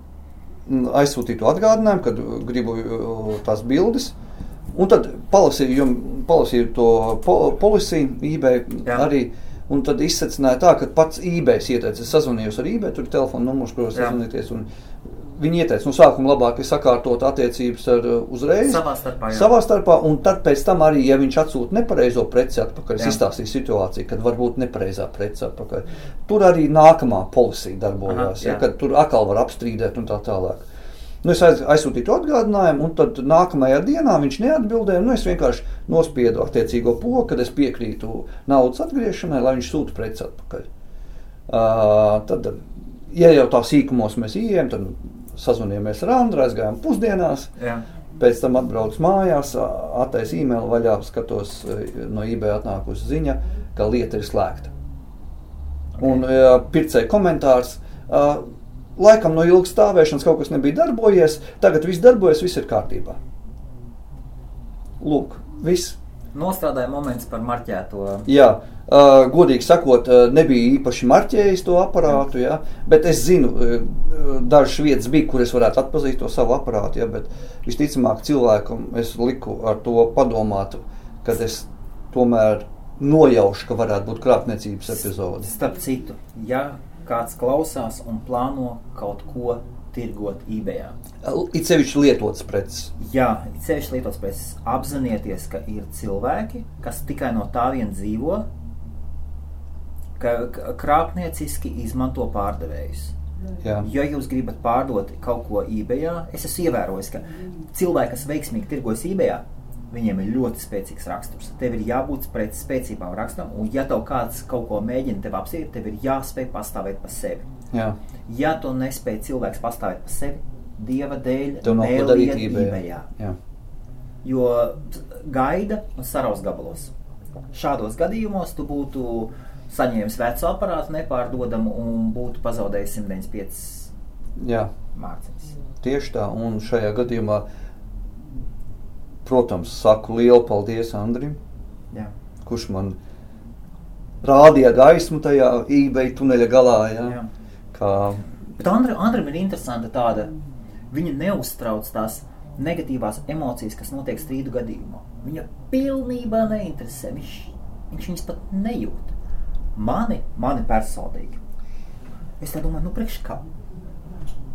[SPEAKER 3] to atgādinājumu, kad gribu uh, tās bildes. Un tad palasīju, palasīju to po, policiju, eBay
[SPEAKER 2] Jā.
[SPEAKER 3] arī. Un tad izsacināja tā, ka pats eBay ieteica, es sazvanījos ar eBay, tur ir telefona numurs, kuros sazvanīties. Viņi ieteica, no sākuma labāk ir sakārtot attiecības ar uh, uzreiz.
[SPEAKER 2] Savā starpā, jā.
[SPEAKER 3] Savā starpā, un tad pēc tam arī, ja viņš atsūta nepareizo preci atpakaļ, es izstāstīju situāciju, kad varbūt nepareizā preci atpakaļ. Tur arī nākamā policija darbojās,
[SPEAKER 2] Aha,
[SPEAKER 3] ja,
[SPEAKER 2] jā.
[SPEAKER 3] kad tur atkal var apstrīdēt un tā tālāk. Nu, es aiz, aizsūtīju atgādinājumu, un tad nākamajā dienā viņš neatbildēja. Nu, es vienkārši nospiedu attiecīgo pogu, kad es piekrītu naudas atgriešanai, lai viņš sūta preci atpakaļ. Uh, tad, ja jau tā sīkumos mēs ejam, tad sazvanījāmies ar Andru, aizgājām pusdienās.
[SPEAKER 2] Jā.
[SPEAKER 3] Pēc tam atbraucu mājās, attaisīju e-mailu vaļā, skatos, no eBay atnākusi ziņa, ka lieta ir slēgta.
[SPEAKER 2] Ok.
[SPEAKER 3] Un e, pircēja komentārs. e, Laikam no ilgas stāvēšanas kaut kas nebija darbojies, tagad viss darbojas, viss ir kārtībā. Lūk, viss.
[SPEAKER 2] Nostrādāja moments par marķēto.
[SPEAKER 3] Jā, uh, godīgi sakot, nebija īpaši marķējis to aparātu, jā, bet es zinu, dažas vietas bija, kur es varētu atpazīt to savu aparātu. Jā, bet visticamāk, cilvēkam es liku ar to padomāt, kad es tomēr nojaušu, ka varētu būt krāpniecības epizode.
[SPEAKER 2] Starp citu, ja kāds klausās un plāno kaut ko tirgot eBay.
[SPEAKER 3] It sevišķi lietotas preces.
[SPEAKER 2] Jā, ceļš lietots pēc apzināties, ka ir cilvēki, kas tikai no tā vien dzīvo, ka krāpnieciski izmanto pārdevējus.
[SPEAKER 3] Jā.
[SPEAKER 2] Ja jūs gribat pārdot kaut ko eBay, es esmu ievērojis, ka cilvēki, kas veiksmīgi tirgojas eBay, Viņiem ir ļoti spēcīgs raksturs. Tev ir jābūt pret spēcīgām raksturam, un ja tev kāds kaut ko mēģina tev apsīt, tev ir jāspēj pastāvēt par sevi.
[SPEAKER 3] Jā.
[SPEAKER 2] Ja tu nespēj cilvēks pastāvēt par sevi, dieva dēļ,
[SPEAKER 3] ko
[SPEAKER 2] neliet
[SPEAKER 3] darīt eBay.
[SPEAKER 2] eBayā.
[SPEAKER 3] Jā.
[SPEAKER 2] Jo gaida un saraus gabalos. Šādos gadījumos tu būtu saņēmis veco aparātu nepārdodamu un būtu pazaudējis 195
[SPEAKER 3] Jā.
[SPEAKER 2] mārciņas.
[SPEAKER 3] Tieši tā, un šajā gadījumā, protams, saku lielu paldies Andrim,
[SPEAKER 2] Jā.
[SPEAKER 3] kurš man rādīja gaismu tajā eBay tuneļa galā. Jā.
[SPEAKER 2] Jā.
[SPEAKER 3] Kā,
[SPEAKER 2] Bet Andri, Andrim ir interesanta tāda, viņa neuztrauc tās negatīvās emocijas, kas notiek strīdu gadījumā. Viņa pilnībā neinteresē, viņš, viņš viņas pat nejūt. Mani, mani personīgi. Es domāju, nu priekš kā?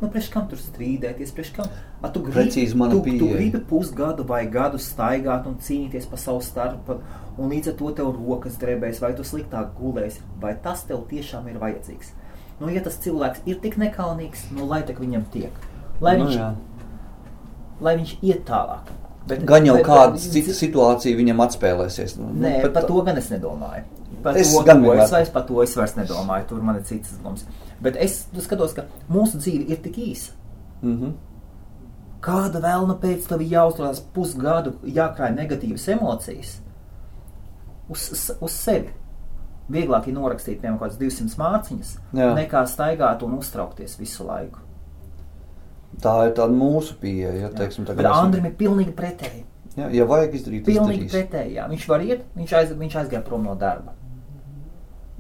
[SPEAKER 2] Nu, priekš kam tur strīdēties? Kam? A, tu gribi,
[SPEAKER 3] Precīzi mana
[SPEAKER 2] tu, tu
[SPEAKER 3] pieeja.
[SPEAKER 2] gribi pusgadu vai gadu staigāt un cīnīties pa savu starpu, un līdz ar to tev rokas drebēs, vai tu sliktāk gulēsi, vai tas tev tiešām ir vajadzīgs. Nu, ja tas cilvēks ir tik nekaunīgs, nu, lai tak viņam tiek. Lai
[SPEAKER 3] nu,
[SPEAKER 2] viņš,
[SPEAKER 3] jā.
[SPEAKER 2] lai viņš iet tālāk. Bet,
[SPEAKER 3] Gan jau
[SPEAKER 2] bet-
[SPEAKER 3] kāda cita situācija viņam atspēlēsies. Nu,
[SPEAKER 2] Nē,
[SPEAKER 3] bet
[SPEAKER 2] par to gan es nedomāju. Par
[SPEAKER 3] Es
[SPEAKER 2] to,
[SPEAKER 3] gan
[SPEAKER 2] es, vairs, par to es vairs nedomāju. Tur man ir citas domas. Bet es skatos, ka mūsu dzīve ir tik īsa.
[SPEAKER 3] Mhm.
[SPEAKER 2] Kāda vēlna pēc tam jāuzturās pusgadu, jākrāj negatīvas emocijas uz, uz sevi? Vieglāk ir norakstīt piemēram kaut kādas 200 mārciņas,
[SPEAKER 3] Jā.
[SPEAKER 2] nekā staigāt un uztraukties visu laiku.
[SPEAKER 3] Tā ir tāda mūsu pieeja. Ja, teiksim, tā,
[SPEAKER 2] Bet
[SPEAKER 3] esam-
[SPEAKER 2] Andrim ir pilnīgi pretēji.
[SPEAKER 3] Ja, ja vajag izdarīt,
[SPEAKER 2] Pilnīgi
[SPEAKER 3] izdarīs.
[SPEAKER 2] pretēji. jā. Viņš var iet, viņš, aiz, viņš aizgāja prom no darba.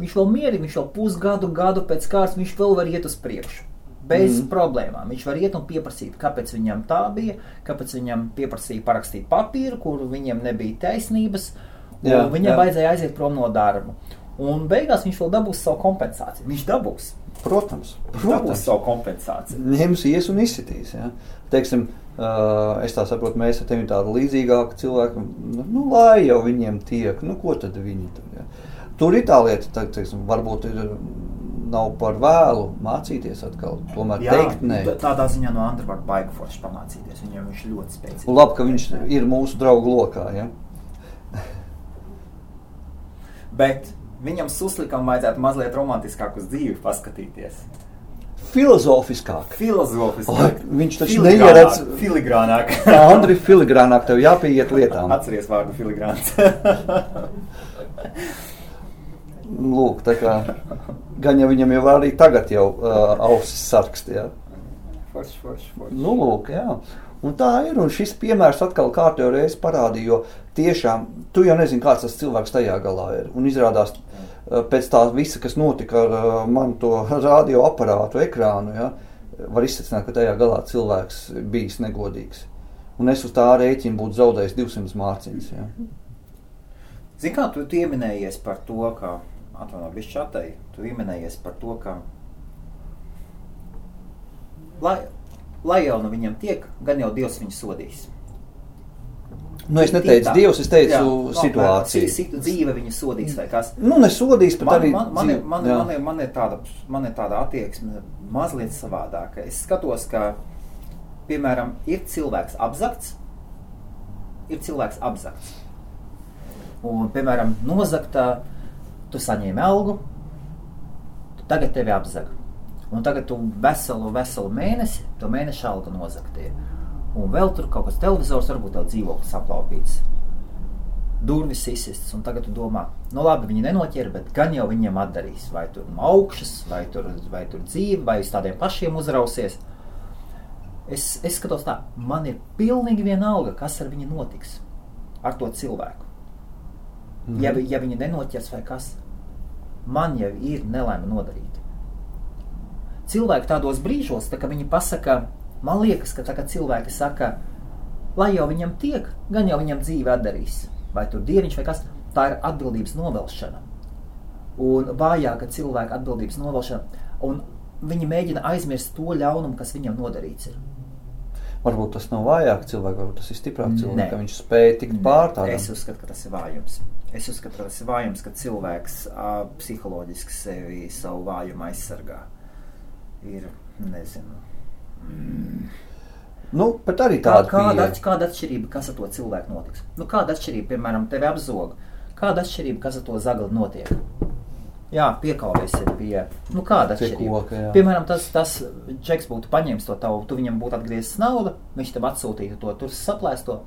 [SPEAKER 2] Viņš vēl mierīgi, viņš vēl pusgadu, gadu pēc kārtas, viņš vēl var iet uz priekšu. Bez mm. problēmām. Viņš var iet un pieprasīt, kāpēc viņam tā bija, kāpēc viņam pieprasīja parakstīt papīru, kur viņam nebija taisnības.
[SPEAKER 3] Jā,
[SPEAKER 2] viņam
[SPEAKER 3] jā.
[SPEAKER 2] vajadzēja aiziet prom no darba. Un beigās viņš vēl dabūs savu kompensāciju. Viņš dabūs.
[SPEAKER 3] Protams,
[SPEAKER 2] dabūs
[SPEAKER 3] protams.
[SPEAKER 2] savu kompensāciju.
[SPEAKER 3] ņems ies un izsitīs. Ja? Teiksim, uh, es tā saprotu, mēs ar tevi tādu līdzīgāku cilvēku, nu, nu, lai jau viņiem tiek, nu, ko tad viņi tur. Ja? Tur ir tā lieta, tā, teiksim, varbūt ir, nav par vēlu mācīties atkal, tomēr
[SPEAKER 2] Jā,
[SPEAKER 3] teikt nē.
[SPEAKER 2] tādā ziņā no Andra var baigi forši pamācīties. Viņam viņš ļoti spēcīgs.
[SPEAKER 3] Labi, ka viņš ir mūsu draugu lokā. Ja?
[SPEAKER 2] Bet viņam suslikam vajadzētu mazliet romantiskāk uz dzīvi paskatīties.
[SPEAKER 3] Filozofiskāk.
[SPEAKER 2] Filozofiski.
[SPEAKER 3] Oi, viņš taču neieredz-
[SPEAKER 2] Filigrānāk.
[SPEAKER 3] Andri, filigrānāk tev jāpieiet lietām.
[SPEAKER 2] Atceries vārdu filigrāns.
[SPEAKER 3] Lūk, tā kā gan jau viņam jau arī tagad jau uh, ausis sarkst. Ja?
[SPEAKER 2] forši, forši, forši.
[SPEAKER 3] Nu, lūk, jā. Un tā ir. Un šis piemērs atkal kārtējo reizi parādīja, jo tiešām tu jau nezini, kāds tas cilvēks tajā galā ir. Un izrādās uh, pēc tā visa, kas notika ar uh, manu to radioaparātu ekrānu, ja, var izsaka, ka tajā galā cilvēks bijis negodīgs. Un es uz tā rēķina būtu zaudējis 200 mārciņas. Ja.
[SPEAKER 2] Zini, kā tu pieminējies par to, ka, atvainojiet, bija čatai, tu pieminējies par to, ka, lai, lai jau nu viņam tiek, gan jau Dievs viņu sodīs.
[SPEAKER 3] Nu, es neteicu
[SPEAKER 2] Tā.
[SPEAKER 3] Dievs, es teicu
[SPEAKER 2] Jā,
[SPEAKER 3] situāciju.
[SPEAKER 2] si- Situ dzīve viņu sodīs vai kas.
[SPEAKER 3] Nu, nesodīs, bet
[SPEAKER 2] Man,
[SPEAKER 3] arī.
[SPEAKER 2] man, man, ir,
[SPEAKER 3] dzīv-
[SPEAKER 2] man, man, ir, man, ir tāda, man ir tāda attieksme mazliet savādāka. Es skatos, ka, piemēram, ir cilvēks apzakts, ir cilvēks apzakts. Un, piemēram, nozaktā, tu saņēmi algu, tagad tevi apzag. Un tagad tu veselu, veselu mēnesi, to mēneša alga nozaktie. Un vēl tur kaut kas televizors, varbūt tev dzīvoklis aplaupīts durvis izsistas, un tagad tu domā, nu labi, viņi nenoķer, bet gan jau viņiem atdarīs. Vai tur no augšas, vai tur, vai tur dzīve, vai uz tādiem pašiem uzrausies. Es, es skatos tā, man ir pilnīgi vienalga, kas ar viņu notiks, ar to cilvēku.
[SPEAKER 3] Mhm.
[SPEAKER 2] Ja, vi- ja viņi nenoķers vai kas, man jau ir nelaime nodarīta. Cilvēki tādos brīžos, tā, kad viņi pasaka, man liekas, ka tā, cilvēki saka, lai jau viņam tiek, gan jau viņam dzīve atdarīs, vai tur dieviņš vai kas, tā ir atbildības novelšana. Un vājāka cilvēka atbildības novelšana, un viņi mēģina aizmirst to ļaunumu, kas viņam nodarīts. Ir.
[SPEAKER 3] Varbūt tas nav vājāk cilvēks, varbūt tas ir stiprāk cilvēks, ka viņš spēja tikt pār tādam.
[SPEAKER 2] Es uzskatu, ka tas ir vājums. Es uzskatu, ka tas ir vājums, ka cilvēks a, psiholoģiski sevi savu vājumu aizsargā. Ir, nezinu. Mm.
[SPEAKER 3] Nu, bet arī
[SPEAKER 2] Kā,
[SPEAKER 3] tāda
[SPEAKER 2] kāda,
[SPEAKER 3] pieeja.
[SPEAKER 2] atš- kāda atšķirība, kas ar to cilvēku notiks? Nu, kāda atšķirība, piemēram, tevi apzog? Kāda atšķirība, kas ar to zagli notiek? Jā, piekāpjas ir pie. Nu, kāda
[SPEAKER 3] Pie
[SPEAKER 2] atšķirība?
[SPEAKER 3] koka, jā.
[SPEAKER 2] Piemēram, tas, tas čeks būtu paņēmis to tavu, tu viņam būtu atgriezis naudu, viņš tev atsūtītu to, tur saplēsto.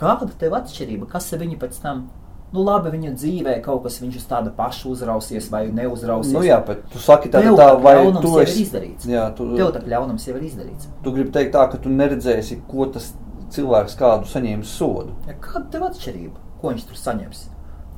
[SPEAKER 2] Kāda tev atšķirība? Kas ir viņa pēc tam? Nu, labi, viņa dzīvē kaut kas viņš uz tāda paša uzrausies vai neuzrausies.
[SPEAKER 3] Nu, jā, bet tu saki tā, tā vai tu esi...
[SPEAKER 2] izdarīts.
[SPEAKER 3] Jā, tu,
[SPEAKER 2] Tev tā ļaunums jau ir izdarīts.
[SPEAKER 3] tu gribi teikt tā, ka tu neredzēsi, ko tas cilvēks kādu saņēma sodu.
[SPEAKER 2] Ja, kāda tev atšķirība? Ko viņš tur saņems?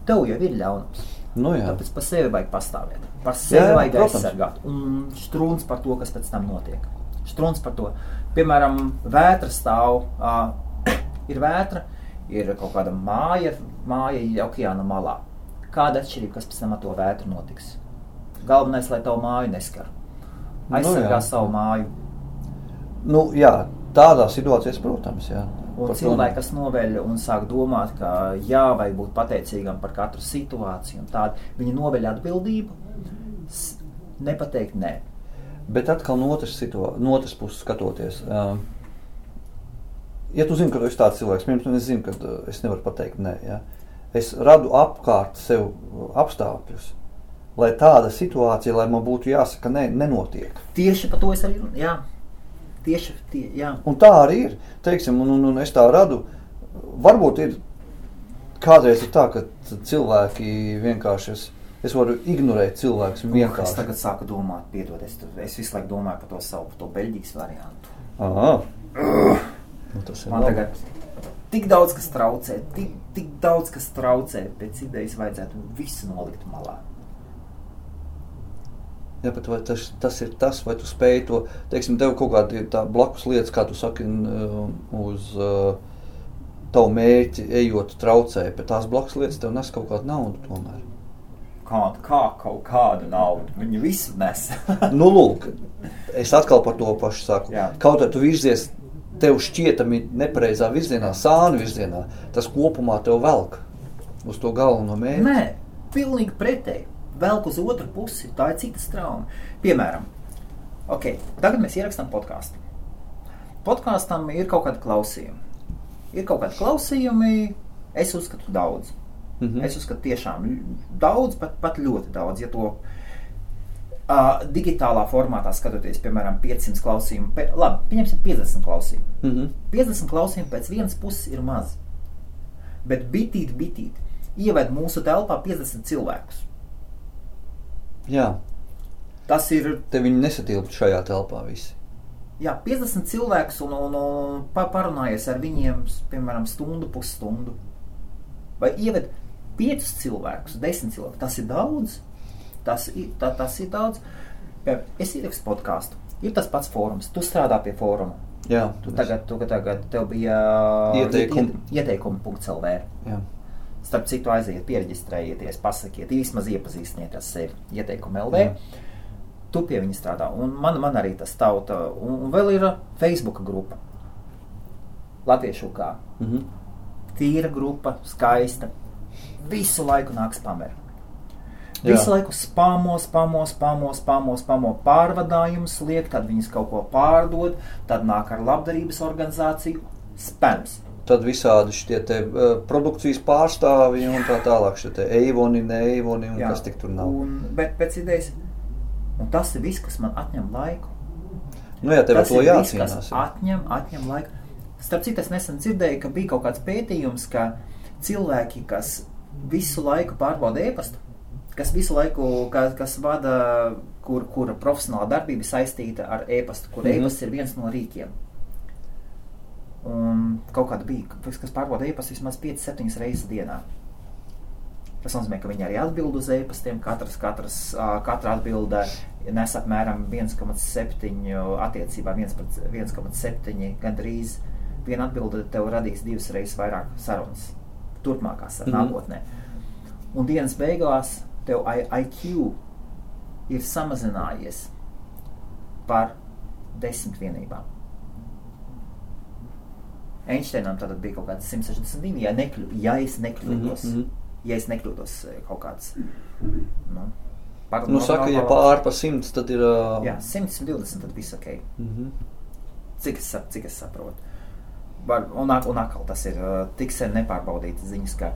[SPEAKER 2] Tev jau ir ļaunums.
[SPEAKER 3] Nu, jā.
[SPEAKER 2] Tāpēc par sevi vajag pastāvēt. Par sevi
[SPEAKER 3] Jā, jā,
[SPEAKER 2] vajag
[SPEAKER 3] protams.
[SPEAKER 2] aizsargāt. Un strūns par to, kas pēc tam notiek. Strūns par to. Piemēram, vētra stāv. Uh, ir vētra, ir kaut kāda māja, māja ir okeāna malā. Kāda atšķirība, kas pēc tam ar to vētru notiks? Galvenais, lai tavu māju neskar.
[SPEAKER 3] Nu,
[SPEAKER 2] Aizsargā
[SPEAKER 3] jā.
[SPEAKER 2] savu māju.
[SPEAKER 3] Nu, jā, tādā situācijā, protams, jā.
[SPEAKER 2] Un cilvēki, kas noveļ un sāk domāt, ka jā, vajag būt pateicīgam par katru situāciju, tādu, viņi noveļ atbildību, nepateikt nē.
[SPEAKER 3] Bet atkal no otras, no otras puses skatoties. Um, ja tu zini, ka tu esi tāds cilvēks, piemēram, es zinu, ka uh, es nevaru pateikt nē. Ja? Es radu apkārt sev uh, apstākļus, lai tāda situācija, lai man būtu jāsaka, nē, nenotiek.
[SPEAKER 2] Tieši par to es arī runāju. Tieši tie, jā.
[SPEAKER 3] Un tā arī ir. Teiksim, un, un, un es tā radu. Varbūt ir kādreiz ir tā, ka cilvēki vienkārši. Es, es varu ignorēt cilvēku.
[SPEAKER 2] Es tagad sāku domāt, piedod, es, es visu laiku domāju par to savu to beļģijas variantu.
[SPEAKER 3] Aha. Nu, tas ir labi.
[SPEAKER 2] tik daudz kas traucē, tik, tik daudz kas traucē, pēc idejas vajadzētu visu nolikt malā.
[SPEAKER 3] Jā, bet tas, tas ir tas, vai tu spēj to, teiksim, tev kaut kāda blakus lietas, kā tu saki, n- uz uh, tavu mērķi ejot traucē, bet tās blakus lietas tev nes kaut kādu naudu tomēr.
[SPEAKER 2] Kā, kā kaut kādu naudu? Viņi visu nes.
[SPEAKER 3] Nu, lūk, es atkal par to pašu saku.
[SPEAKER 2] Jā.
[SPEAKER 3] Kaut kā tu virzies tev šķietami nepareizā virzienā, sānu virzienā, tas kopumā tev velk uz to galveno mērķi.
[SPEAKER 2] Nē, pilnīgi pretēji. Velk uz otru pusi. Tā ir cita strauma. Piemēram, okay, tagad mēs ierakstām podkāstu. Podkāstam ir kaut kāda klausījuma. Ir kaut kādi klausījumi, es uzskatu, daudz.
[SPEAKER 3] Mhm.
[SPEAKER 2] Es uzskatu, tiešām daudz, pat, pat ļoti daudz. Ja to uh, digitālā formātā skatoties, piemēram, 500 klausījumu, pe, labi, pieņemsim 50 klausījumu.
[SPEAKER 3] Mhm.
[SPEAKER 2] 50 klausījumu pēc vienas puses ir maz. Bet bitīt, bitīt, ieved mūsu telpā 50 cilvēkus.
[SPEAKER 3] Jā,
[SPEAKER 2] Tas ir
[SPEAKER 3] te viņi nesatilpt šajā telpā visi.
[SPEAKER 2] jā, 50 cilvēkus un, un, un pa- parunājies ar viņiem, piemēram, stundu, pusstundu. Vai ieved 5 cilvēkus, 10 cilvēkus. Tas ir daudz. Tas tā, tas ir daudz. Es ierakstu podkāstu. Ir tas pats fórums. Tu strādā pie fóruma.
[SPEAKER 3] Jā,
[SPEAKER 2] Tu tagad, tu tagad tev bija
[SPEAKER 3] Ieteikumi.
[SPEAKER 2] iet- ieteikumi.lv.
[SPEAKER 3] Jā.
[SPEAKER 2] Starp citu, aiziet, pieregistrējieties, pasakiet, vismaz iepazīstiniet ar sevi. Ieteikumu LV.
[SPEAKER 3] Jā.
[SPEAKER 2] Tu pie viņa strādā. Un man, man arī tas tauta. Un, un vēl ir Facebook grupa. Latviešu kā.
[SPEAKER 3] Mhm.
[SPEAKER 2] Tīra grupa, skaista. Visu laiku nāk spameri.
[SPEAKER 3] Jā.
[SPEAKER 2] Visu laiku spamo, spamo, spamo, spamo, spamo pārvadājumus, liek, tad viņas kaut ko pārdod, tad nāk ar labdarības organizāciju. Spams.
[SPEAKER 3] Tad visādi šie te, uh, produkcijas pārstāvji un tā tālāk. Šie te eivoni, neeivoni un
[SPEAKER 2] Jā.
[SPEAKER 3] kas tik tur nav.
[SPEAKER 2] Un, bet pēc idejas, un tas ir viss, kas man atņem laiku.
[SPEAKER 3] Nu jā, tev
[SPEAKER 2] Tas
[SPEAKER 3] to
[SPEAKER 2] viss,
[SPEAKER 3] jācīnās. jā.
[SPEAKER 2] atņem, atņem laiku. Starp citu, es nesen dzirdēju, ka bija kaut kāds pētījums, ka cilvēki, kas visu laiku pārbauda e-pastu, kas visu laiku, kas, kas vada, kur, kura profesionāla darbība saistīta ar e-pastu, kur mm. -hmm. e-pasts ir viens no rīkiem. Un kaut kāda bija, kas pārbauda e-pastu vismaz 5-7 reizes dienā. Tas nozīmē, ka viņi arī atbild uz e-pastiem. Katrs, katrs, katra atbilde nes apmēram 1,7 attiecībā 1 pret 1,7 gandrīz. Viena atbilde tev radīs divas reizes vairāk sarunas turpmākās ar
[SPEAKER 3] Mhm.
[SPEAKER 2] nākotnē. Un dienas beigās tev IQ ir samazinājies par desmit vienībām. Einsteinam tad bija kaut kāds 162, ja, nekļu, ja es nekļūdos.
[SPEAKER 3] Mhm, mhm.
[SPEAKER 2] Ja es nekļūdos eh, kaut kāds. Nu, par,
[SPEAKER 3] Nu, saka, ja pār pa simts, tad ir. Uh,
[SPEAKER 2] Jā, 120, tad viss ok.
[SPEAKER 3] Mhm.
[SPEAKER 2] Cik es, cik es saprotu. Var, un, un atkal tas ir uh, tik sen nepārbaudīts ziņas, ka,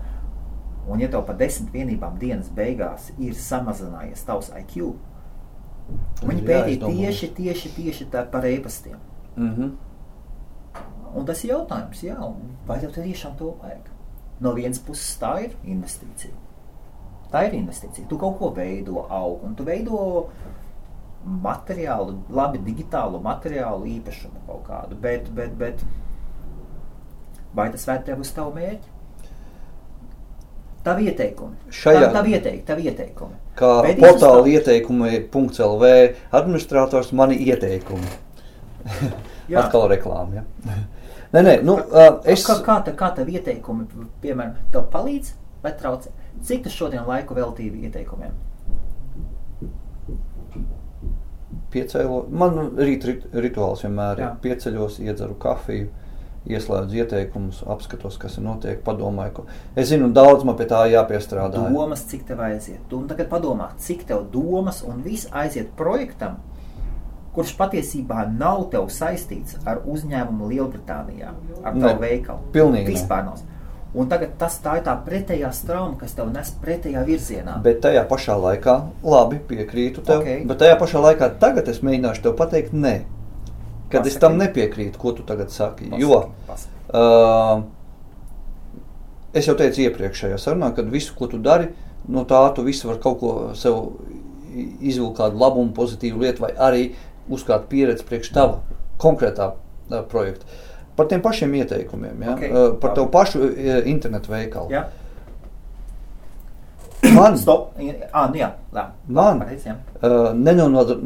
[SPEAKER 2] un ja tev pa desmit vienībām dienas beigās ir samazinājies tavs IQ, viņi pētīja tieši, tieši, tieši par e-pastiem.
[SPEAKER 3] Mm -hmm.
[SPEAKER 2] Un tas ir jautājums, jā, vai tev tiešām to vajag? No vienas puses tā ir investīcija. Tā ir investīcija. Tu kaut ko veido, aug, un tu veido materiālu, labi digitālu materiālu īpašumu kaut kādu, bet, bet, bet vai tas vērt tev uz tavu mērķi? Tavi ieteikumi.
[SPEAKER 3] Šajā-
[SPEAKER 2] Tavi ieteikumi. Tavi ieteikumi.
[SPEAKER 3] Kā portāla
[SPEAKER 2] tā-
[SPEAKER 3] ieteikumi, .lv administrators, mani ieteikumi. Atkal reklāma. Ja? nē, nē, nu, uh, es
[SPEAKER 2] Kā, kā, tā, kā tev ieteikumi, piemēram, tev palīdz vai traucē? Cik tu šodien laiku veltīji ieteikumiem?
[SPEAKER 3] piecēlu, man rīt rit, rituāls vienmēr ir pieceļos, iedzeru kafiju, ieslēdzu ieteikumus, apskatos, kas ir notiek, padomāju, ko. Es zinu, daudz man pie tā jāpiestrādā.
[SPEAKER 2] Domas, cik tev aiziet. Tu un tagad padomā, cik tev domas un viss aiziet projektam, kurš patiesībā nav tev saistīts ar uzņēmumu Lielbritānijā, ar
[SPEAKER 3] Ne,
[SPEAKER 2] tavu veikalu.
[SPEAKER 3] pilnīgi ne.
[SPEAKER 2] Vispār nav. Un tagad tas tā ir tā pretējā strauma, kas tev nes pretējā virzienā.
[SPEAKER 3] Bet tajā pašā laikā, labi, piekrītu tev.
[SPEAKER 2] Ok.
[SPEAKER 3] Bet tajā pašā laikā, tagad es mēģināšu tev pateikt, nē. Kad es
[SPEAKER 2] Pasaki.
[SPEAKER 3] tam nepiekrītu, ko tu tagad saki.
[SPEAKER 2] Pasaki,
[SPEAKER 3] Jo
[SPEAKER 2] pasaki.
[SPEAKER 3] uh, es jau teicu iepriekšējā sarunā, ka visu, ko tu dari, no tā tu visu var kaut ko sev izvilkt kādu labumu, pozitīvu lietu, vai arī uzkāpt pieredzi priekš tava konkrētā uh, projekta. Par tiem pašiem ieteikumiem, ja?
[SPEAKER 2] Ok,
[SPEAKER 3] uh, par tevu pašu uh, internetu veikalu.
[SPEAKER 2] Jā,
[SPEAKER 3] Man,
[SPEAKER 2] stop. Ah, nu jā, labi.
[SPEAKER 3] Man?
[SPEAKER 2] Jā.
[SPEAKER 3] uh,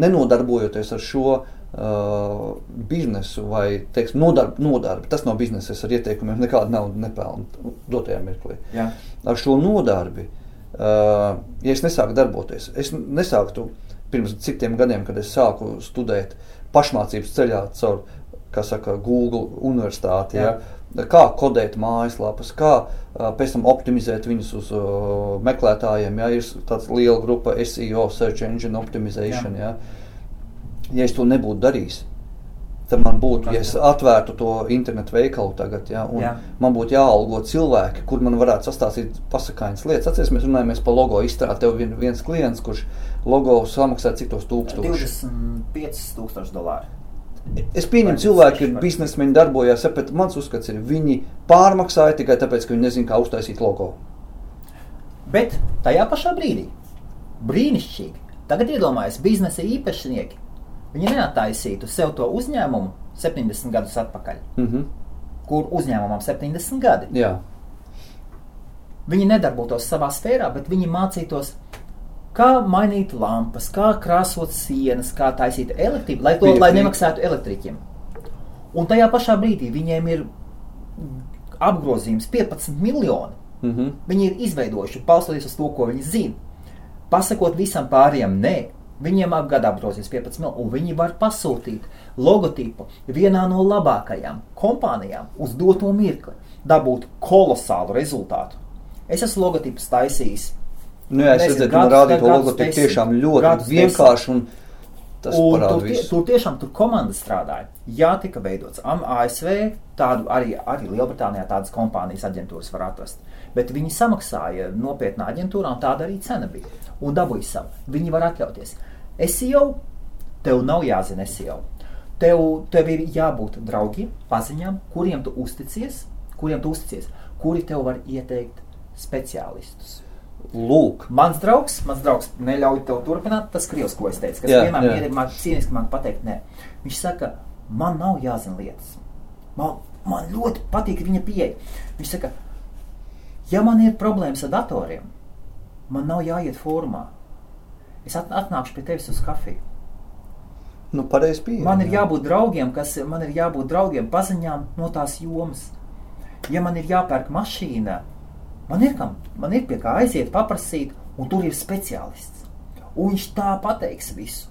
[SPEAKER 3] nenodarbojoties ar šo uh, biznesu vai teiksim, nodarbi, nodarbi, tas nav biznesa, es ar ieteikumiem nekādu naudu nepelnu dotajā mirklī.
[SPEAKER 2] Jā.
[SPEAKER 3] Ar šo nodarbi, uh, ja es nesāku darboties, es nesāktu pirms citiem gadiem, kad es sāku studēt pašmācības ceļā caur, saka, Google universitāti. Ja? Kā kodēt mājaslapas, kā uh, pēc tam optimizēt viņus uz uh, meklētājiem. Ja ir tāds liela grupa SEO, Search Engine Optimization. Ja, ja es to nebūtu darījis, tad man būtu, ja es atvērtu to internetu veikalu tagad, ja, un
[SPEAKER 2] Jā.
[SPEAKER 3] man būtu jāalgo cilvēki, kur man varētu sastāstīt pasakāņas lietas. Atcerieties, mēs runājamies par logo izstrādi. Tev vien, viens klients, kurš logo samaksā cik tos tūkstošus.
[SPEAKER 2] 25,000 dolāru.
[SPEAKER 3] Es pieņemu, cilvēki ir biznesmeņi, darbojās, bet mans uzskats ir, viņi pārmaksāja tikai tāpēc, ka viņi nezina, kā uztaisīt logo.
[SPEAKER 2] Bet tajā pašā brīdī, brīnišķīgi, tagad iedomājieties, biznesa īpašnieki. Viņi neattaisītu sev to uzņēmumu 70 gadus atpakaļ,
[SPEAKER 3] Mm -hmm.
[SPEAKER 2] kur uzņēmumam 70 gadi.
[SPEAKER 3] Jā,
[SPEAKER 2] Viņi nedarbotos savā sfērā, bet viņi mācītos, kā mainīt lampas, kā krāsot sienas, kā taisīt elektrību, lai, to, lai
[SPEAKER 3] Piekrīt.
[SPEAKER 2] nemaksātu elektriķiem. Un tajā pašā brīdī viņiem ir apgrozījums 15 miljoni.
[SPEAKER 3] mm -hmm.
[SPEAKER 2] Viņi ir izveidojuši, balstoties uz to, ko viņi zina. Pasakot visam pārējiem, nē, viņiem apgādā apgrozījums 15 miljoni, un viņi var pasūtīt logotipu vienā no labākajām kompānijām uz doto mirkli, dabūt kolosālu rezultātu. Es esmu logotipus taisījis.
[SPEAKER 3] nu, jā, es redzēju, ka
[SPEAKER 2] gadus
[SPEAKER 3] logotipu tiešām ļoti vienkārši, un tas
[SPEAKER 2] Un tur, tie, tur tiešām tur komanda strādāja. Jā, tika veidots ASV, tādu arī, arī Lielbritānijā tādas kompānijas aģentūras var atrast. Bet viņi samaksāja nopietnā aģentūrā, un tāda arī cena bija. Un dabūja savu. Viņi var atļauties. SEO, tev nav jāzina SEO. Tev, tev ir jābūt draugiem, paziņām, kuriem tu uzticies, kuriem tu uzticies, kuri tev var ieteikt speciālistus.
[SPEAKER 3] Lūk,
[SPEAKER 2] Mans draugs, mans draugs neļauj tev turpināt. Tas krievs, ko es teicu, kas
[SPEAKER 3] Jā,
[SPEAKER 2] vienmēr
[SPEAKER 3] jā.
[SPEAKER 2] ir mākslinieks, cīniski man pateikt, nē. Viņš saka, man nav jāzina lietas. Man, man ļoti patīk viņa pieeja. Viņš saka, ja man ir problēmas ar datoriem, man nav jāiet formā. Es at, atnākšu pie tevis uz kafiju.
[SPEAKER 3] nu pieeja.
[SPEAKER 2] Man ir
[SPEAKER 3] jā.
[SPEAKER 2] jābūt draugiem, kas man ir jābūt draugiem, paziņām no tās jomas. Ja man ir jāpērk mašīna, man ir, kam, man ir pie kā aiziet, paprasīt, un tur ir speciālists. Un viņš tā pateiks visu.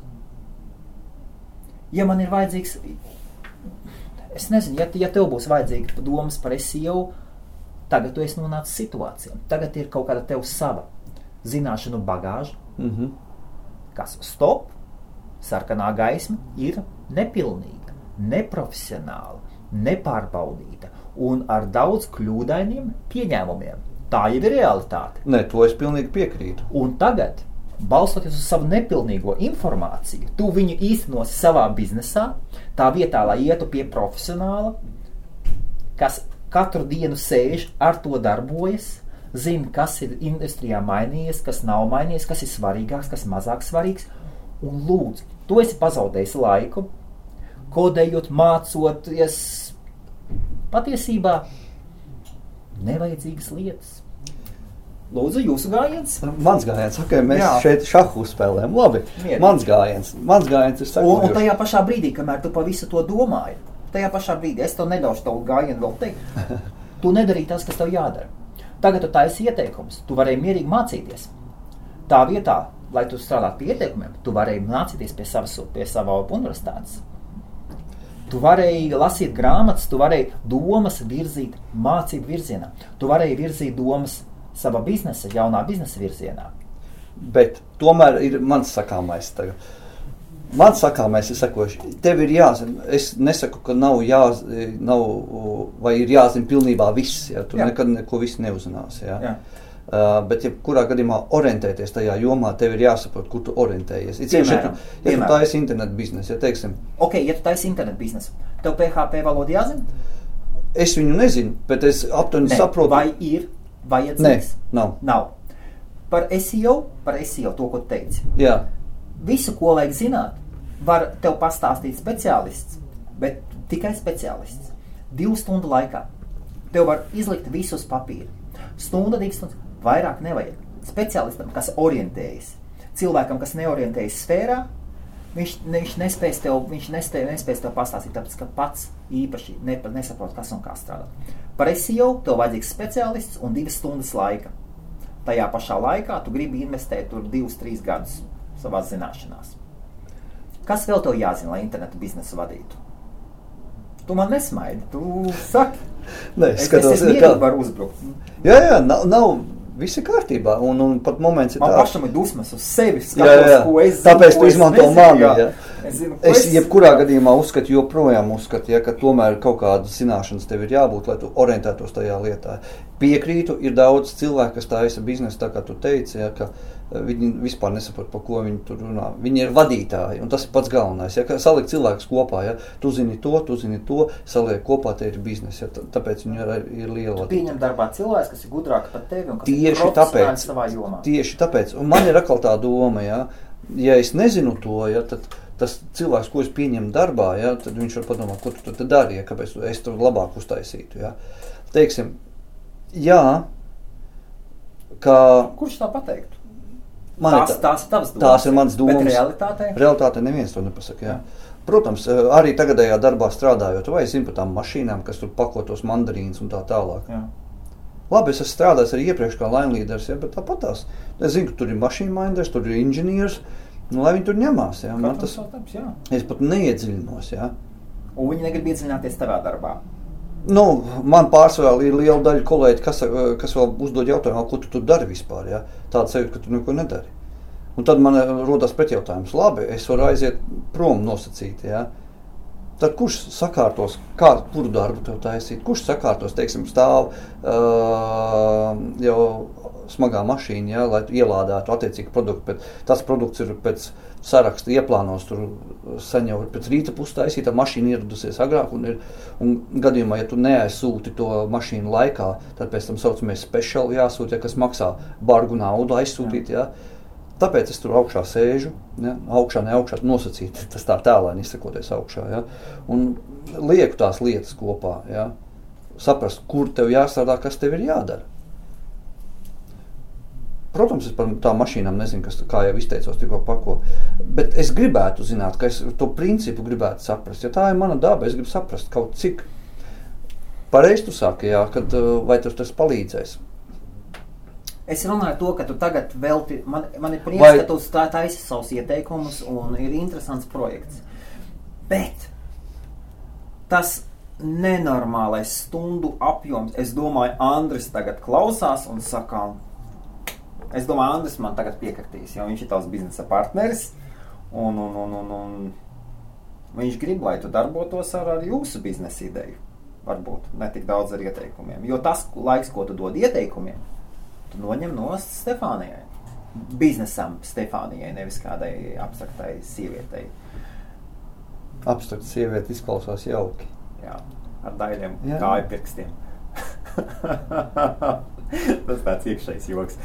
[SPEAKER 2] Ja man ir vajadzīgs, es nezinu, ja, ja tev būs vajadzīga domas par SEO, tagad tu esi nonācis situācijā. Tagad ir kaut kāda tev sava zināšanu bagāža,
[SPEAKER 3] Mhm.
[SPEAKER 2] Kas stop, sarkanā gaisma ir nepilnīga. neprofesionāla, nepārbaudīta un ar daudz kļūdainiem pieņēmumiem. Tā jau ir realitāte.
[SPEAKER 3] Nē, to es pilnīgi piekrītu.
[SPEAKER 2] Un tagad, balstoties uz savu nepilnīgo informāciju, tu viņu īstenosi savā biznesā, tā vietā, lai ietu pie profesionāla, kas katru dienu sēž ar to darbojas, zina, kas ir industrijā mainījies, kas nav mainījies, kas ir svarīgāks, kas mazāk svarīgs. Un lūdzu, tu esi pazaudējis laiku, kodējot, mācoties patiesībā nevajadzīgas lietas. Lūdzu, jūsu gājiens.
[SPEAKER 3] Mans gājiens, ok, mēs
[SPEAKER 2] Jā.
[SPEAKER 3] Šeit šahu spēlējam. Labi,
[SPEAKER 2] Mierīgi.
[SPEAKER 3] mans gājiens. Mans gājiens ir
[SPEAKER 2] Un, un
[SPEAKER 3] sekojošs.
[SPEAKER 2] tajā pašā brīdī, kamēr tu par visu to domāji, tajā pašā brīdī es tev nedošu tavu gājienu vēl teikt. Tu nedarīji tas, kas tev jādara. Tagad tu taisi ieteikumus, tu varēji mierīgi mācīties. Tā vietā, lai tu strādātu pie ieteikumiem, tu varēji mācīties pie savas, pie savā universitātes. Tu varēji lasīt grāmatas, tu varēji domas virzīt mācību virzienā. Tu varēji virzīt domas savā biznesa, jaunā biznesa virzienā.
[SPEAKER 3] Bet tomēr ir mans sakāmais tagad. Mans sakāmais ir sekojošs. Tev ir jāzina, es nesaku, ka nav jāzina, nav, vai ir jāzina pilnībā viss. Ja? Tu
[SPEAKER 2] Jā.
[SPEAKER 3] nekad neko visu neuzzināsi. Ja?
[SPEAKER 2] Jā.
[SPEAKER 3] Uh, bet, ja kurā gadījumā orientēties tajā jomā, tev ir jāsaprot, kur tu orientējies. Ja
[SPEAKER 2] Piemēram,
[SPEAKER 3] tu, ja tu taisi internetu biznesu, ja teiksim,
[SPEAKER 2] Ok, ja tu taisi internetu biznesu, tev PHP valoda jāzina?
[SPEAKER 3] es viņu nezinu, bet es aptuveni
[SPEAKER 2] Nē.
[SPEAKER 3] saprotu,
[SPEAKER 2] Vai ir
[SPEAKER 3] Nē,
[SPEAKER 2] vajadzīgs?
[SPEAKER 3] nav.
[SPEAKER 2] Nav. Par SEO, par SEO to, ko teici.
[SPEAKER 3] Jā,
[SPEAKER 2] Visu, ko vajag zināt, var tev pastāstīt speciālists, bet tikai speciālists. Divu stundu laikā. Tev var izlikt visu uz papīra. Stunda, divas stundas, vairāk nevajag. Speciālistam, kas orientējas, cilvēkam, kas neorientējas sfērā, viņš, viņš nespēs tev, viņš nespēj, nespēs tev pastāstīt, tāpēc ka pats īpaši ne, nesaprot, kas un kā strādā. Par SEO tev vajadzīgs speciālists un divas stundas laika. Tajā pašā laikā tu gribi investēt tur divus, trīs gadus savā zināšanās. Kas vēl tev jāzina, lai internetu biznesu vadītu? Tu man nesmaidi, tu saki,
[SPEAKER 3] Nē,
[SPEAKER 2] es, es,
[SPEAKER 3] skatos,
[SPEAKER 2] es
[SPEAKER 3] kā-
[SPEAKER 2] varu uzbrukt.
[SPEAKER 3] jā, jā nav, nav viss ir kārtībā. Un, un pat moments ir
[SPEAKER 2] Man
[SPEAKER 3] tāds,
[SPEAKER 2] pašam ir dusmas uz sevi.
[SPEAKER 3] Jā, jā.
[SPEAKER 2] ko es
[SPEAKER 3] Tāpēc tu
[SPEAKER 2] es
[SPEAKER 3] izmanto mani,
[SPEAKER 2] jā.
[SPEAKER 3] jā.
[SPEAKER 2] Es, zinu, ko
[SPEAKER 3] Es jebkurā gadījumā uzskatu, joprojām uzskatu, ja, ka tomēr kaut kādas zināšanas tev ir jābūt, lai tu orientētos tajā lietā. Piekrītu, ir daudz cilvēku, kas taisa biznesu, tā kā tu teici, ja, ka eh, viņi vispār nesaprot, par ko viņi tur runā. Viņi ir vadītāji, un tas ir pats galvenais. Ja, salikt cilvēkus kopā, ja tu zini to, tu zini to, saliek kopā, te ir biznesa. Ja, tā- tāpēc viņi ir, ir liela
[SPEAKER 2] pieņem darbā cilvēks, kas ir gudrāks par tevi un kas ir
[SPEAKER 3] Tieši
[SPEAKER 2] profesionāls
[SPEAKER 3] tāpēc,
[SPEAKER 2] savā jomā.
[SPEAKER 3] tieši tāpēc, un man ir atkal tā doma, ja, ja es nezinu to, ja, tad tas cilvēks, ko es pieņemu darbā, ja, tad viņš var padomāt, ko tu tur dari, ja, kāpēc tu- es tur labāk uztaisītu. Ja. Teiksim, jā, ka
[SPEAKER 2] Kurš tā pateiktu?
[SPEAKER 3] Man ir
[SPEAKER 2] tās,
[SPEAKER 3] tā-
[SPEAKER 2] tās ir tavas domas.
[SPEAKER 3] tās ir manas domas.
[SPEAKER 2] Bet realitātē?
[SPEAKER 3] Realitāte neviens to nepasaka. Jā. Protams, eh, arī tagadējā darbā strādājot, vai es zinu par tām mašīnām, kas tur pako tos mandarīnus un tā tālāk.
[SPEAKER 2] Jā.
[SPEAKER 3] Labi, es esmu strādājis arī iepriekš kā laimīdars, ja, bet tāpat tās. Es zinu, ka tur ir mašīna minders, tur ir inženieris, nu, lai viņi tur ņemās. Ja. Man tas,
[SPEAKER 2] jā.
[SPEAKER 3] es pat neiedziļinos. Ja.
[SPEAKER 2] Un viņi negrib iedziļināties tavā darbā.
[SPEAKER 3] Nu, man pārsvarā ir liela daļa kolēģi, kas, eh, kas vēl uzdod jautājumu, ko tu tur dari vispār. Ja? Tāda sajūta, ka tu neko nedari. Un tad man rodas pretjautājums, labi, es varu aiziet prom nosacīt. Ja? Tad kurš sakārtos, kā, kuru darbu tev taisīt? Kurš sakārtos, teiksim, stāv uh, jau smagā mašīna, ja, lai tu ielādētu attiecīgi produktu, bet tas produkts ir pēc saraksta ieplānos, tur jau ir pēc rīta puses taisīta, mašīna ieradusies agrāk, un, ir, un gadījumā, ja tu neaizsūti to mašīnu laikā, tad pēc tam saucamies speciāli jāsūta, ja, kas maksā bargu naudu aizsūtīt, ja. Tāpēc es tur augšā sēžu, ja, augšā, ne augšā, nosacīt, tas tā tēlēni izsakoties augšā, ja, un lieku tās lietas kopā, ja, saprast, kur tev jāstrādā, kas tev ir jādara. Protams, es par tām mašīnām nezinu, kas, kā jau izteicos, tikko pako. Bet es gribētu zināt, ka es to principu gribētu saprast. Ja tā ir mana daba, es gribu saprast kaut cik. Pareizi tu saki, jā, kad, uh, vai tas, tas palīdzēs.
[SPEAKER 2] Es runāju to, ka tu tagad velti, man, man ir prieks,
[SPEAKER 3] Vai-
[SPEAKER 2] ka tu tā taisi savus ieteikumus un ir interesants projekts. Bet tas nenormālais stundu apjoms, es domāju, Andris tagad klausās un saka, es domāju, Andris man tagad piekritīs, jo viņš ir tavs biznesa partneris. Un, un, un, un, un Viņš grib, lai tu darbotos ar, ar jūsu biznesa ideju. Varbūt ne tik daudz ar ieteikumiem. Jo tas laiks, ko tu dod ieteikumiem, tu noņem no Stefānijai. Biznesam Stefānijai, nevis kādai abstraktai sievietei.
[SPEAKER 3] Abstrakta sieviete izklausās jauki.
[SPEAKER 2] Jā, ar daļiem
[SPEAKER 3] Jā.
[SPEAKER 2] kāju pirkstiem. Tas tāds iekšējs joks.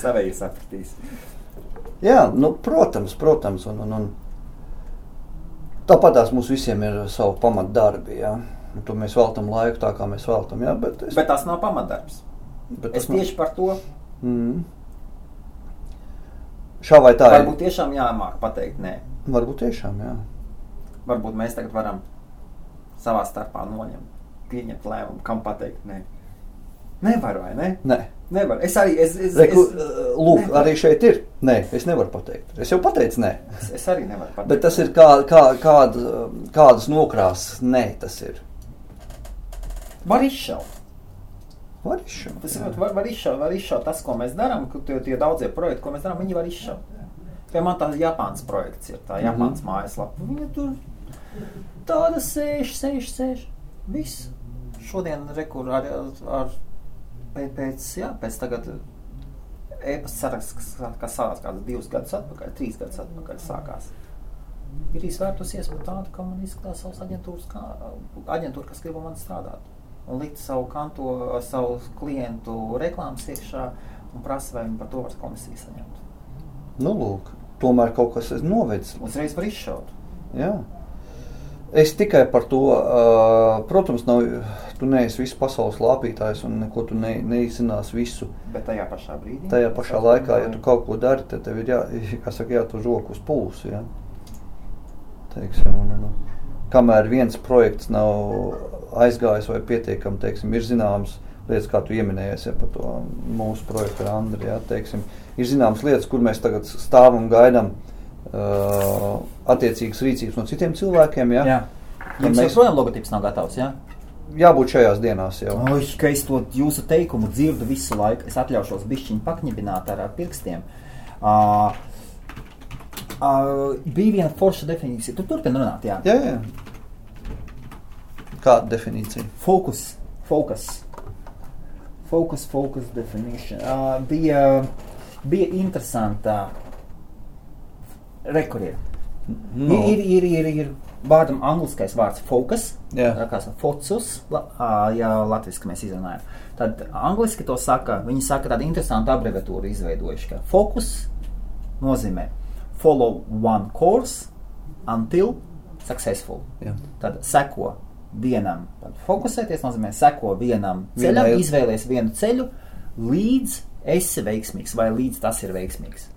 [SPEAKER 2] Savēji sapratīs.
[SPEAKER 3] Jā, nu, protams, protams. Un, un, un. Tāpat mums visiem ir savi pamatdarbi. Un Tur mēs veltam laiku tā, kā mēs veltam. Jā, bet es,
[SPEAKER 2] Bet tas nav pamatdarbs.
[SPEAKER 3] bet
[SPEAKER 2] Es
[SPEAKER 3] tas nav-
[SPEAKER 2] tieši par to
[SPEAKER 3] Mm. Šā vai tā
[SPEAKER 2] varbūt
[SPEAKER 3] ir.
[SPEAKER 2] tiešām jāmāk pateikt nē.
[SPEAKER 3] Varbūt tiešām, jā.
[SPEAKER 2] Varbūt mēs tagad varam savā starpā noņemt, pieņemt lēmumu, kam pateikt nē. Nevar vai ne?
[SPEAKER 3] Nē.
[SPEAKER 2] Nevar. Es arī, es, es,
[SPEAKER 3] Reku,
[SPEAKER 2] es,
[SPEAKER 3] lūk,
[SPEAKER 2] nevar.
[SPEAKER 3] arī šeit ir. Nē, es nevaru pateikt. Es jau pateicu, nē.
[SPEAKER 2] es, es arī nevaru pateikt.
[SPEAKER 3] Bet tas ir kā, kā, kāda, kādas nokrāsas. Nē, tas ir.
[SPEAKER 2] Var izšaut.
[SPEAKER 3] Var izšaut.
[SPEAKER 2] Tas ir, var, var, izšaut, var izšaut tas, ko mēs darām, tie, tie daudzie projekti, ko mēs darām, viņi var izšaut. Piemēram, tā Japānas projekts ir tā Japānas
[SPEAKER 3] Mhm.
[SPEAKER 2] mājaslapa. Viņa tur tāda sēž, sēž, sēž. Viss. Šodien rekur ar, ar pēc, jā, pēc tagad e-pasta saraksts, kas, sākās kādus divus gadus atpakaļ, trīs gadus atpakaļ sākās. Ir izvērtusies par tādu, ka man izskatās savas aģentūras, kā, aģentūra, kas grib ar mani strādāt. Un likt savu kanto, savu klientu reklāmas iekšā un prasa, vai viņi par to var komisiju saņemt.
[SPEAKER 3] Nu, lūk, tomēr kaut kas ir novedis.
[SPEAKER 2] Uzreiz var izšaut.
[SPEAKER 3] Jā. Es tikai par to, protams, nav, tu neesi visu pasaules lāpītājs un neko tu ne, neizzināsi visu.
[SPEAKER 2] Bet tajā pašā brīdī.
[SPEAKER 3] Tajā pašā laikā, ja tu kaut ko dari, tad tev ir jā, saka, jātur roku uz pulsu. Ja? Teiksim, un, un, un. Kamēr viens projekts nav aizgājis vai pietiekami, teiksim, ir zināmas lietas, kā tu pieminējies ja, par to mūsu projektu ar Andriu. Ja, teiksim, ir zināmas lietas, kur mēs tagad stāvam un gaidām uh, attiecīgas rīcības no citiem cilvēkiem. Ja?
[SPEAKER 2] Jā. Jums
[SPEAKER 3] mēs-
[SPEAKER 2] joprojām logotips nav gatavs, jā?
[SPEAKER 3] Jābūt šajās dienās jau.
[SPEAKER 2] Oi, ka es to jūsu teikumu dzirdu visu laiku. Es atļaušos bišķiņu pakņibināt ar, ar pirkstiem. Uh, uh, bija viena forša definīcija. Tu turpini runāt, jā.
[SPEAKER 3] Jā, jā. Kāda definīcija?
[SPEAKER 2] Fokus, fokus. Focus, focus definition. Uh, bija, bija interesanta. Rekurīra.
[SPEAKER 3] No.
[SPEAKER 2] Ir, ir, ir, ir vārdam angliskais vārds focus, kā saka, focus, la, ja latviski mēs izrunājam. Tad angliski to saka, viņi saka tādu interesantu abreviatūru izveidojuši, ka focus nozīmē follow one course until successful.
[SPEAKER 3] Jā.
[SPEAKER 2] Tad seko vienam, tad fokusēties nozīmē seko vienam ceļam,
[SPEAKER 3] Vienai-
[SPEAKER 2] izvēlies vienu ceļu, līdz esi veiksmīgs vai līdz tas ir veiksmīgs.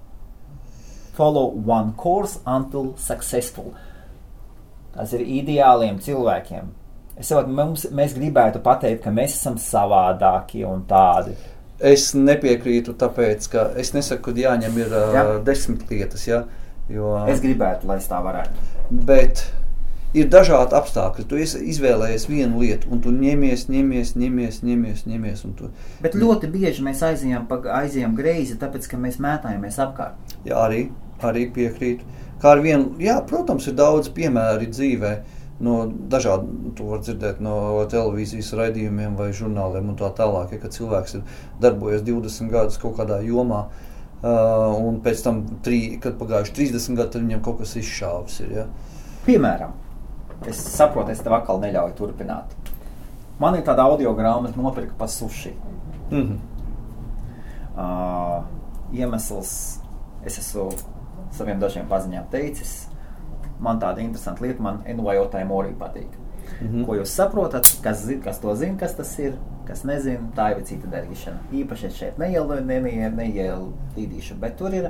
[SPEAKER 2] Follow one course until successful. Tas ir ideāliem cilvēkiem. Es saprotu, mums, mēs gribētu pateikt, ka mēs esam savādākie un tādi.
[SPEAKER 3] Es nepiekrītu, tāpēc, ka es nesaku, ka jāņem ir
[SPEAKER 2] Jā.
[SPEAKER 3] desmit lietas, ja, jo,
[SPEAKER 2] Es gribētu, lai tā varētu.
[SPEAKER 3] bet ir dažādi apstākļi. Tu izvēlējies vienu lietu, un tu ņemies, ņemies, ņemies, ņemies, ņemies tu,
[SPEAKER 2] Bet ļoti bieži mēs aizējām, aizējām greizi, tāpēc ka mēs mētājamies apkārt.
[SPEAKER 3] jā, arī, arī piekrītu. Kā ar vienu, jā, protams, ir daudz piemēri dzīvē. No dažādiem, to var dzirdēt no televīzijas raidījumiem vai žurnāliem, un tā tālāk. Ja, kad cilvēks ir darbojies 20 gadus kaut kādā jomā, uh, un pēc tam, trī, kad pagājuši 30 gadi, tad viņam kaut kas izšāvis. Ir, ja.
[SPEAKER 2] Piemēram, es saprotu, es tev atkal neļauju turpināt. Man ir tāda audio grāmata, nopirka pa suši.
[SPEAKER 3] mm -hmm.
[SPEAKER 2] Uh, iemesls, es esmu saviem dažiem paziņām teicis, man tāda interesanta lieta, man NVO arī patīk. Mm. -hmm. Ko jūs saprotat, kas, zi, kas to zina, kas tas ir, kas nezina, tā ir cita darīšana. Īpaši es šeit neielu, ne, ne, neielīdīšu, bet tur ir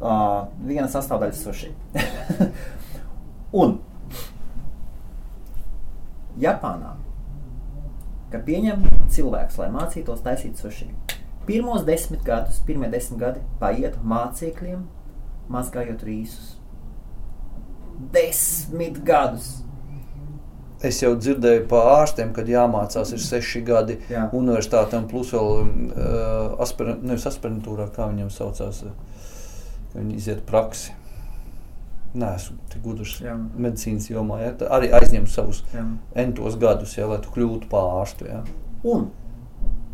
[SPEAKER 2] uh, viena sastāvdaļa suši. Un Japānā, kad pieņem cilvēks, lai mācītos taisīt suši, pirmos desmit gadus, pirmie desmit gadi paiet mācekļiem, mazgājot rīsus. Desmit gadus!
[SPEAKER 3] Es jau dzirdēju par ārstiem, kad jāmācās ir seši gadi
[SPEAKER 2] Jā.
[SPEAKER 3] universitātēm, plus vēl uh, aspirin, nevis aspirantūrā, kā viņam saucās, uh, ka viņi iziet praksi. neesmu tik gudrs
[SPEAKER 2] Jā.
[SPEAKER 3] medicīnas jomā. Ja? Tā Arī aizņem savus
[SPEAKER 2] Jā.
[SPEAKER 3] entos gadus, ja, lai tu kļūtu par ārstu. Ja?
[SPEAKER 2] Un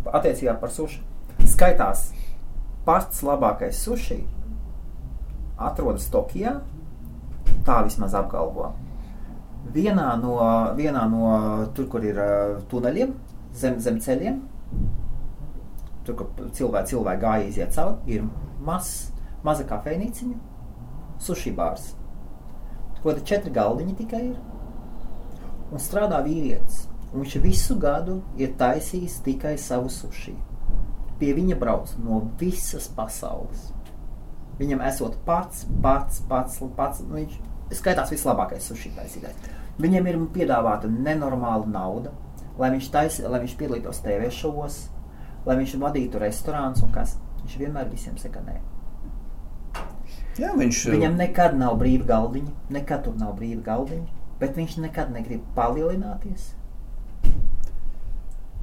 [SPEAKER 2] attiecībā par suši skaitās pats labākais suši atrodas Tokijā. Tā vismaz apgalvo. Vienā no, vienā no tur, kur ir tuneļiem, zem, zem ceļiem, tur, kur cilvēki, cilvēki gāja iziet cauri, ir maz, maza kafejnīciņa, sushi bārs. Ko te četri galdiņi tikai ir? Un strādā vīrietis. Un viņš visu gadu ir taisījis tikai savu sushi. Pie viņa brauc no visas pasaules. Viņam esot pats, pats, pats, pats nu, viņš skaitās vislabākais sushi taisītājs. Viņam ir piedāvāta nenormāla nauda, lai viņš, taisi, lai viņš piedalītos TV šovos, lai viņš vadītu restorānus un kas. Viņš vienmēr visiem saka, nē.
[SPEAKER 3] Jā, viņš
[SPEAKER 2] Viņam nekad nav brīva galdiņa, nekad tur nav brīva galdiņa, bet viņš nekad negrib palielināties.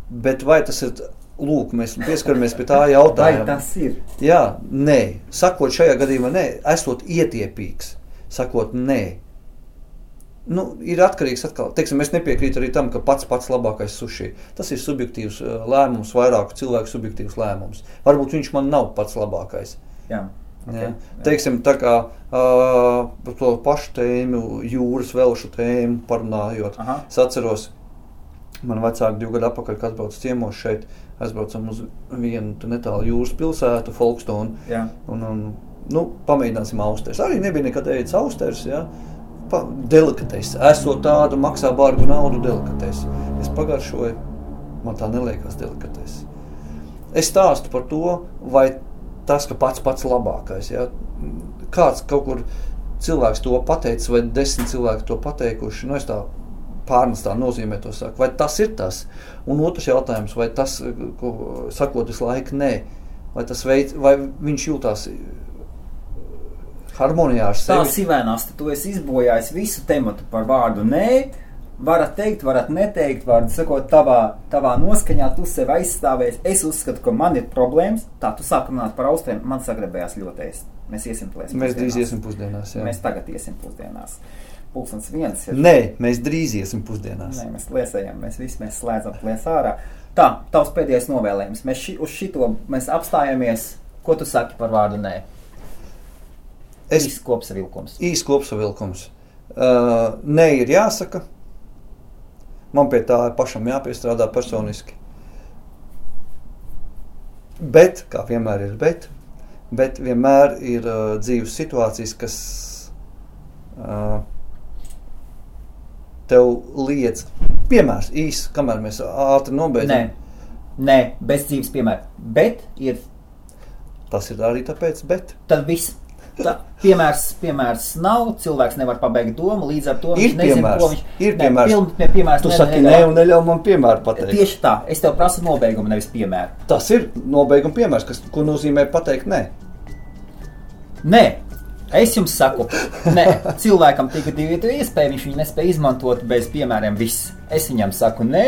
[SPEAKER 3] Bet vai tas ir? Lūk, mēs pieskaramies pie tā
[SPEAKER 2] Vai
[SPEAKER 3] jautājuma.
[SPEAKER 2] tas ir?
[SPEAKER 3] Jā, nē, sakot šajā gadījumā, nē, esot ietiepīgs, sakot, nē. Nu, ir atkarīgs atkal. Teiksim, es nepiekrītu arī tam, ka pats pats labākais sushi. Tas ir subjektīvs uh, lēmums, vairāku cilvēku subjektīvs lēmums. Varbūt viņš man nav pats labākais.
[SPEAKER 2] Jā.
[SPEAKER 3] Okay. Teiksim, tā kā uh, par to pašu tēmu, jūras velšu tēmu parunājot.
[SPEAKER 2] Aha.
[SPEAKER 3] Es atceros, man vecāki divu gadu atpakaļ, kad atbraucu ciemos šeit, aizbraucam uz vienu netālu jūras pilsētu, Folkstonu.
[SPEAKER 2] Jā.
[SPEAKER 3] Un, un, nu, pamēģināsim austeres. Arī nebija nekad ēdis austeres. Ja? Pa, delikatesi. Esot tādu maksā bargu naudu delikatesi. Es pagaršoju, man tā neliekas delikatesi. Es stāstu par to, vai tas, ka pats pats labākais. Ja? Kāds kaut kur cilvēks to pateicis, vai desmit cilvēki to pateikuši. Nu, es tā pārnestā nozīmē to saku. Vai tas ir tas? Un otrs jautājums, vai tas, ko sakot visu laiku, nē, vai veids, vai viņš jūtās harmonijā ar
[SPEAKER 2] Tā
[SPEAKER 3] sevi?
[SPEAKER 2] sīvēnās, tu esi izbojājis visu tematu par vārdu nē. Varat teikt, varat neteikt, varat sakot, tavā, tavā noskaņā tu sevi aizstāvēsi. Es uzskatu, ka man ir problēmas. Tā tu sāki runāt par austriem, man sagribējās ļoti ēst. Mēs iesim plēst.
[SPEAKER 3] Mēs drīz iesim pusdienās. Jā.
[SPEAKER 2] Mēs tagad iesim pusdienās. Pulkstens viens ir.
[SPEAKER 3] Nē, mēs drīz iesim pusdienās.
[SPEAKER 2] Nē, mēs liesējam, mēs visi mēs slēdzam plēs ārā. Tā, tavs pēdējais novēlējums. Mēs ši, uz šito mēs apstājamies. Ko tu saki par vārdu nē?
[SPEAKER 3] Es
[SPEAKER 2] Īsts kopsavilkums.
[SPEAKER 3] īsi kopsavilkums. Uh, nē, ir jāsaka. Man pie tā pašam jāpiestrādā personiski. Bet, kā vienmēr ir, bet, bet vienmēr ir uh, dzīves situācijas, kas uh, tev liedz. Piemērs īsi, kamēr mēs ātri
[SPEAKER 2] Nē,
[SPEAKER 3] nobeidzam.
[SPEAKER 2] nē, bez dzīves piemēra. Bet ir
[SPEAKER 3] Tas ir arī tāpēc, bet
[SPEAKER 2] tad viss. Tā, piemērs, piemērs nav, cilvēks nevar pabeigt domu, līdz ar to
[SPEAKER 3] Ir
[SPEAKER 2] viņš nezina,
[SPEAKER 3] piemērs,
[SPEAKER 2] ko viņš
[SPEAKER 3] ir
[SPEAKER 2] Nē,
[SPEAKER 3] piemērs.
[SPEAKER 2] piln- ne, piemērs
[SPEAKER 3] tu
[SPEAKER 2] ne-
[SPEAKER 3] saki,
[SPEAKER 2] ne-
[SPEAKER 3] nē, un neļauj man piemēru pateikt.
[SPEAKER 2] Tieši tā, es tev prasu nobeigumu, nevis piemēru.
[SPEAKER 3] Tas ir nobeiguma piemērs, kas, ko nozīmē pateikt nē.
[SPEAKER 2] Nē, es jums saku, nē, cilvēkam tika divi iespēja, viņš viņu nespēja izmantot bez piemēriem. Viss. Es viņam saku, nē,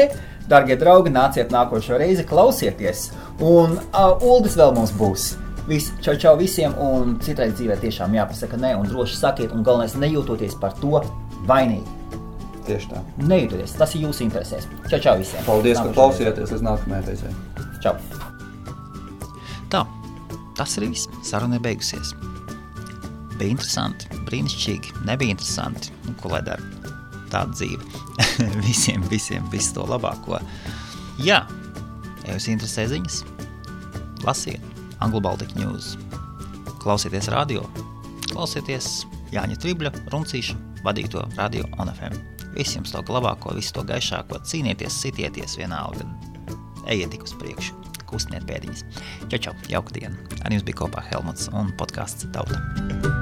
[SPEAKER 2] darbie draugi, nāciet nākošo reizi, klausieties. Un uh, Uldis vēl mums būs. Viss, čau, čau visiem, un citreiz dzīvē tiešām jāpasaka nē, un droši sakiet, un galvenais nejūtoties par to vainīgi.
[SPEAKER 3] Tieši tā.
[SPEAKER 2] Nejūtoties, tas ir jūsu interesēs. Čau, čau visiem!
[SPEAKER 3] Paldies, ka klausījāties līdz nākamajai reizei.
[SPEAKER 2] Čau!
[SPEAKER 1] Tā, tas arī viss. Saruna ir beigusies. Bija interesanti, brīnišķīgi, nebija interesanti. Nu, ko lai dara? Tāda dzīve. visiem, visiem, visu to labāko. Jā, ja jūs interesē ziņas, lasiet Anglu Baltic News. Klausieties radio, klausieties Jāņa Tribļa, Runcīša vadīto radio ONFM. Visiem to labāko, visu to gaišāko, cīnieties, sitieties vienalga. Ejiet tik uz priekšu, kustiniet pēdiņas. Čau, čau, jauka diena. Ar jums bija kopā Helmuts un podkāsts Tauta.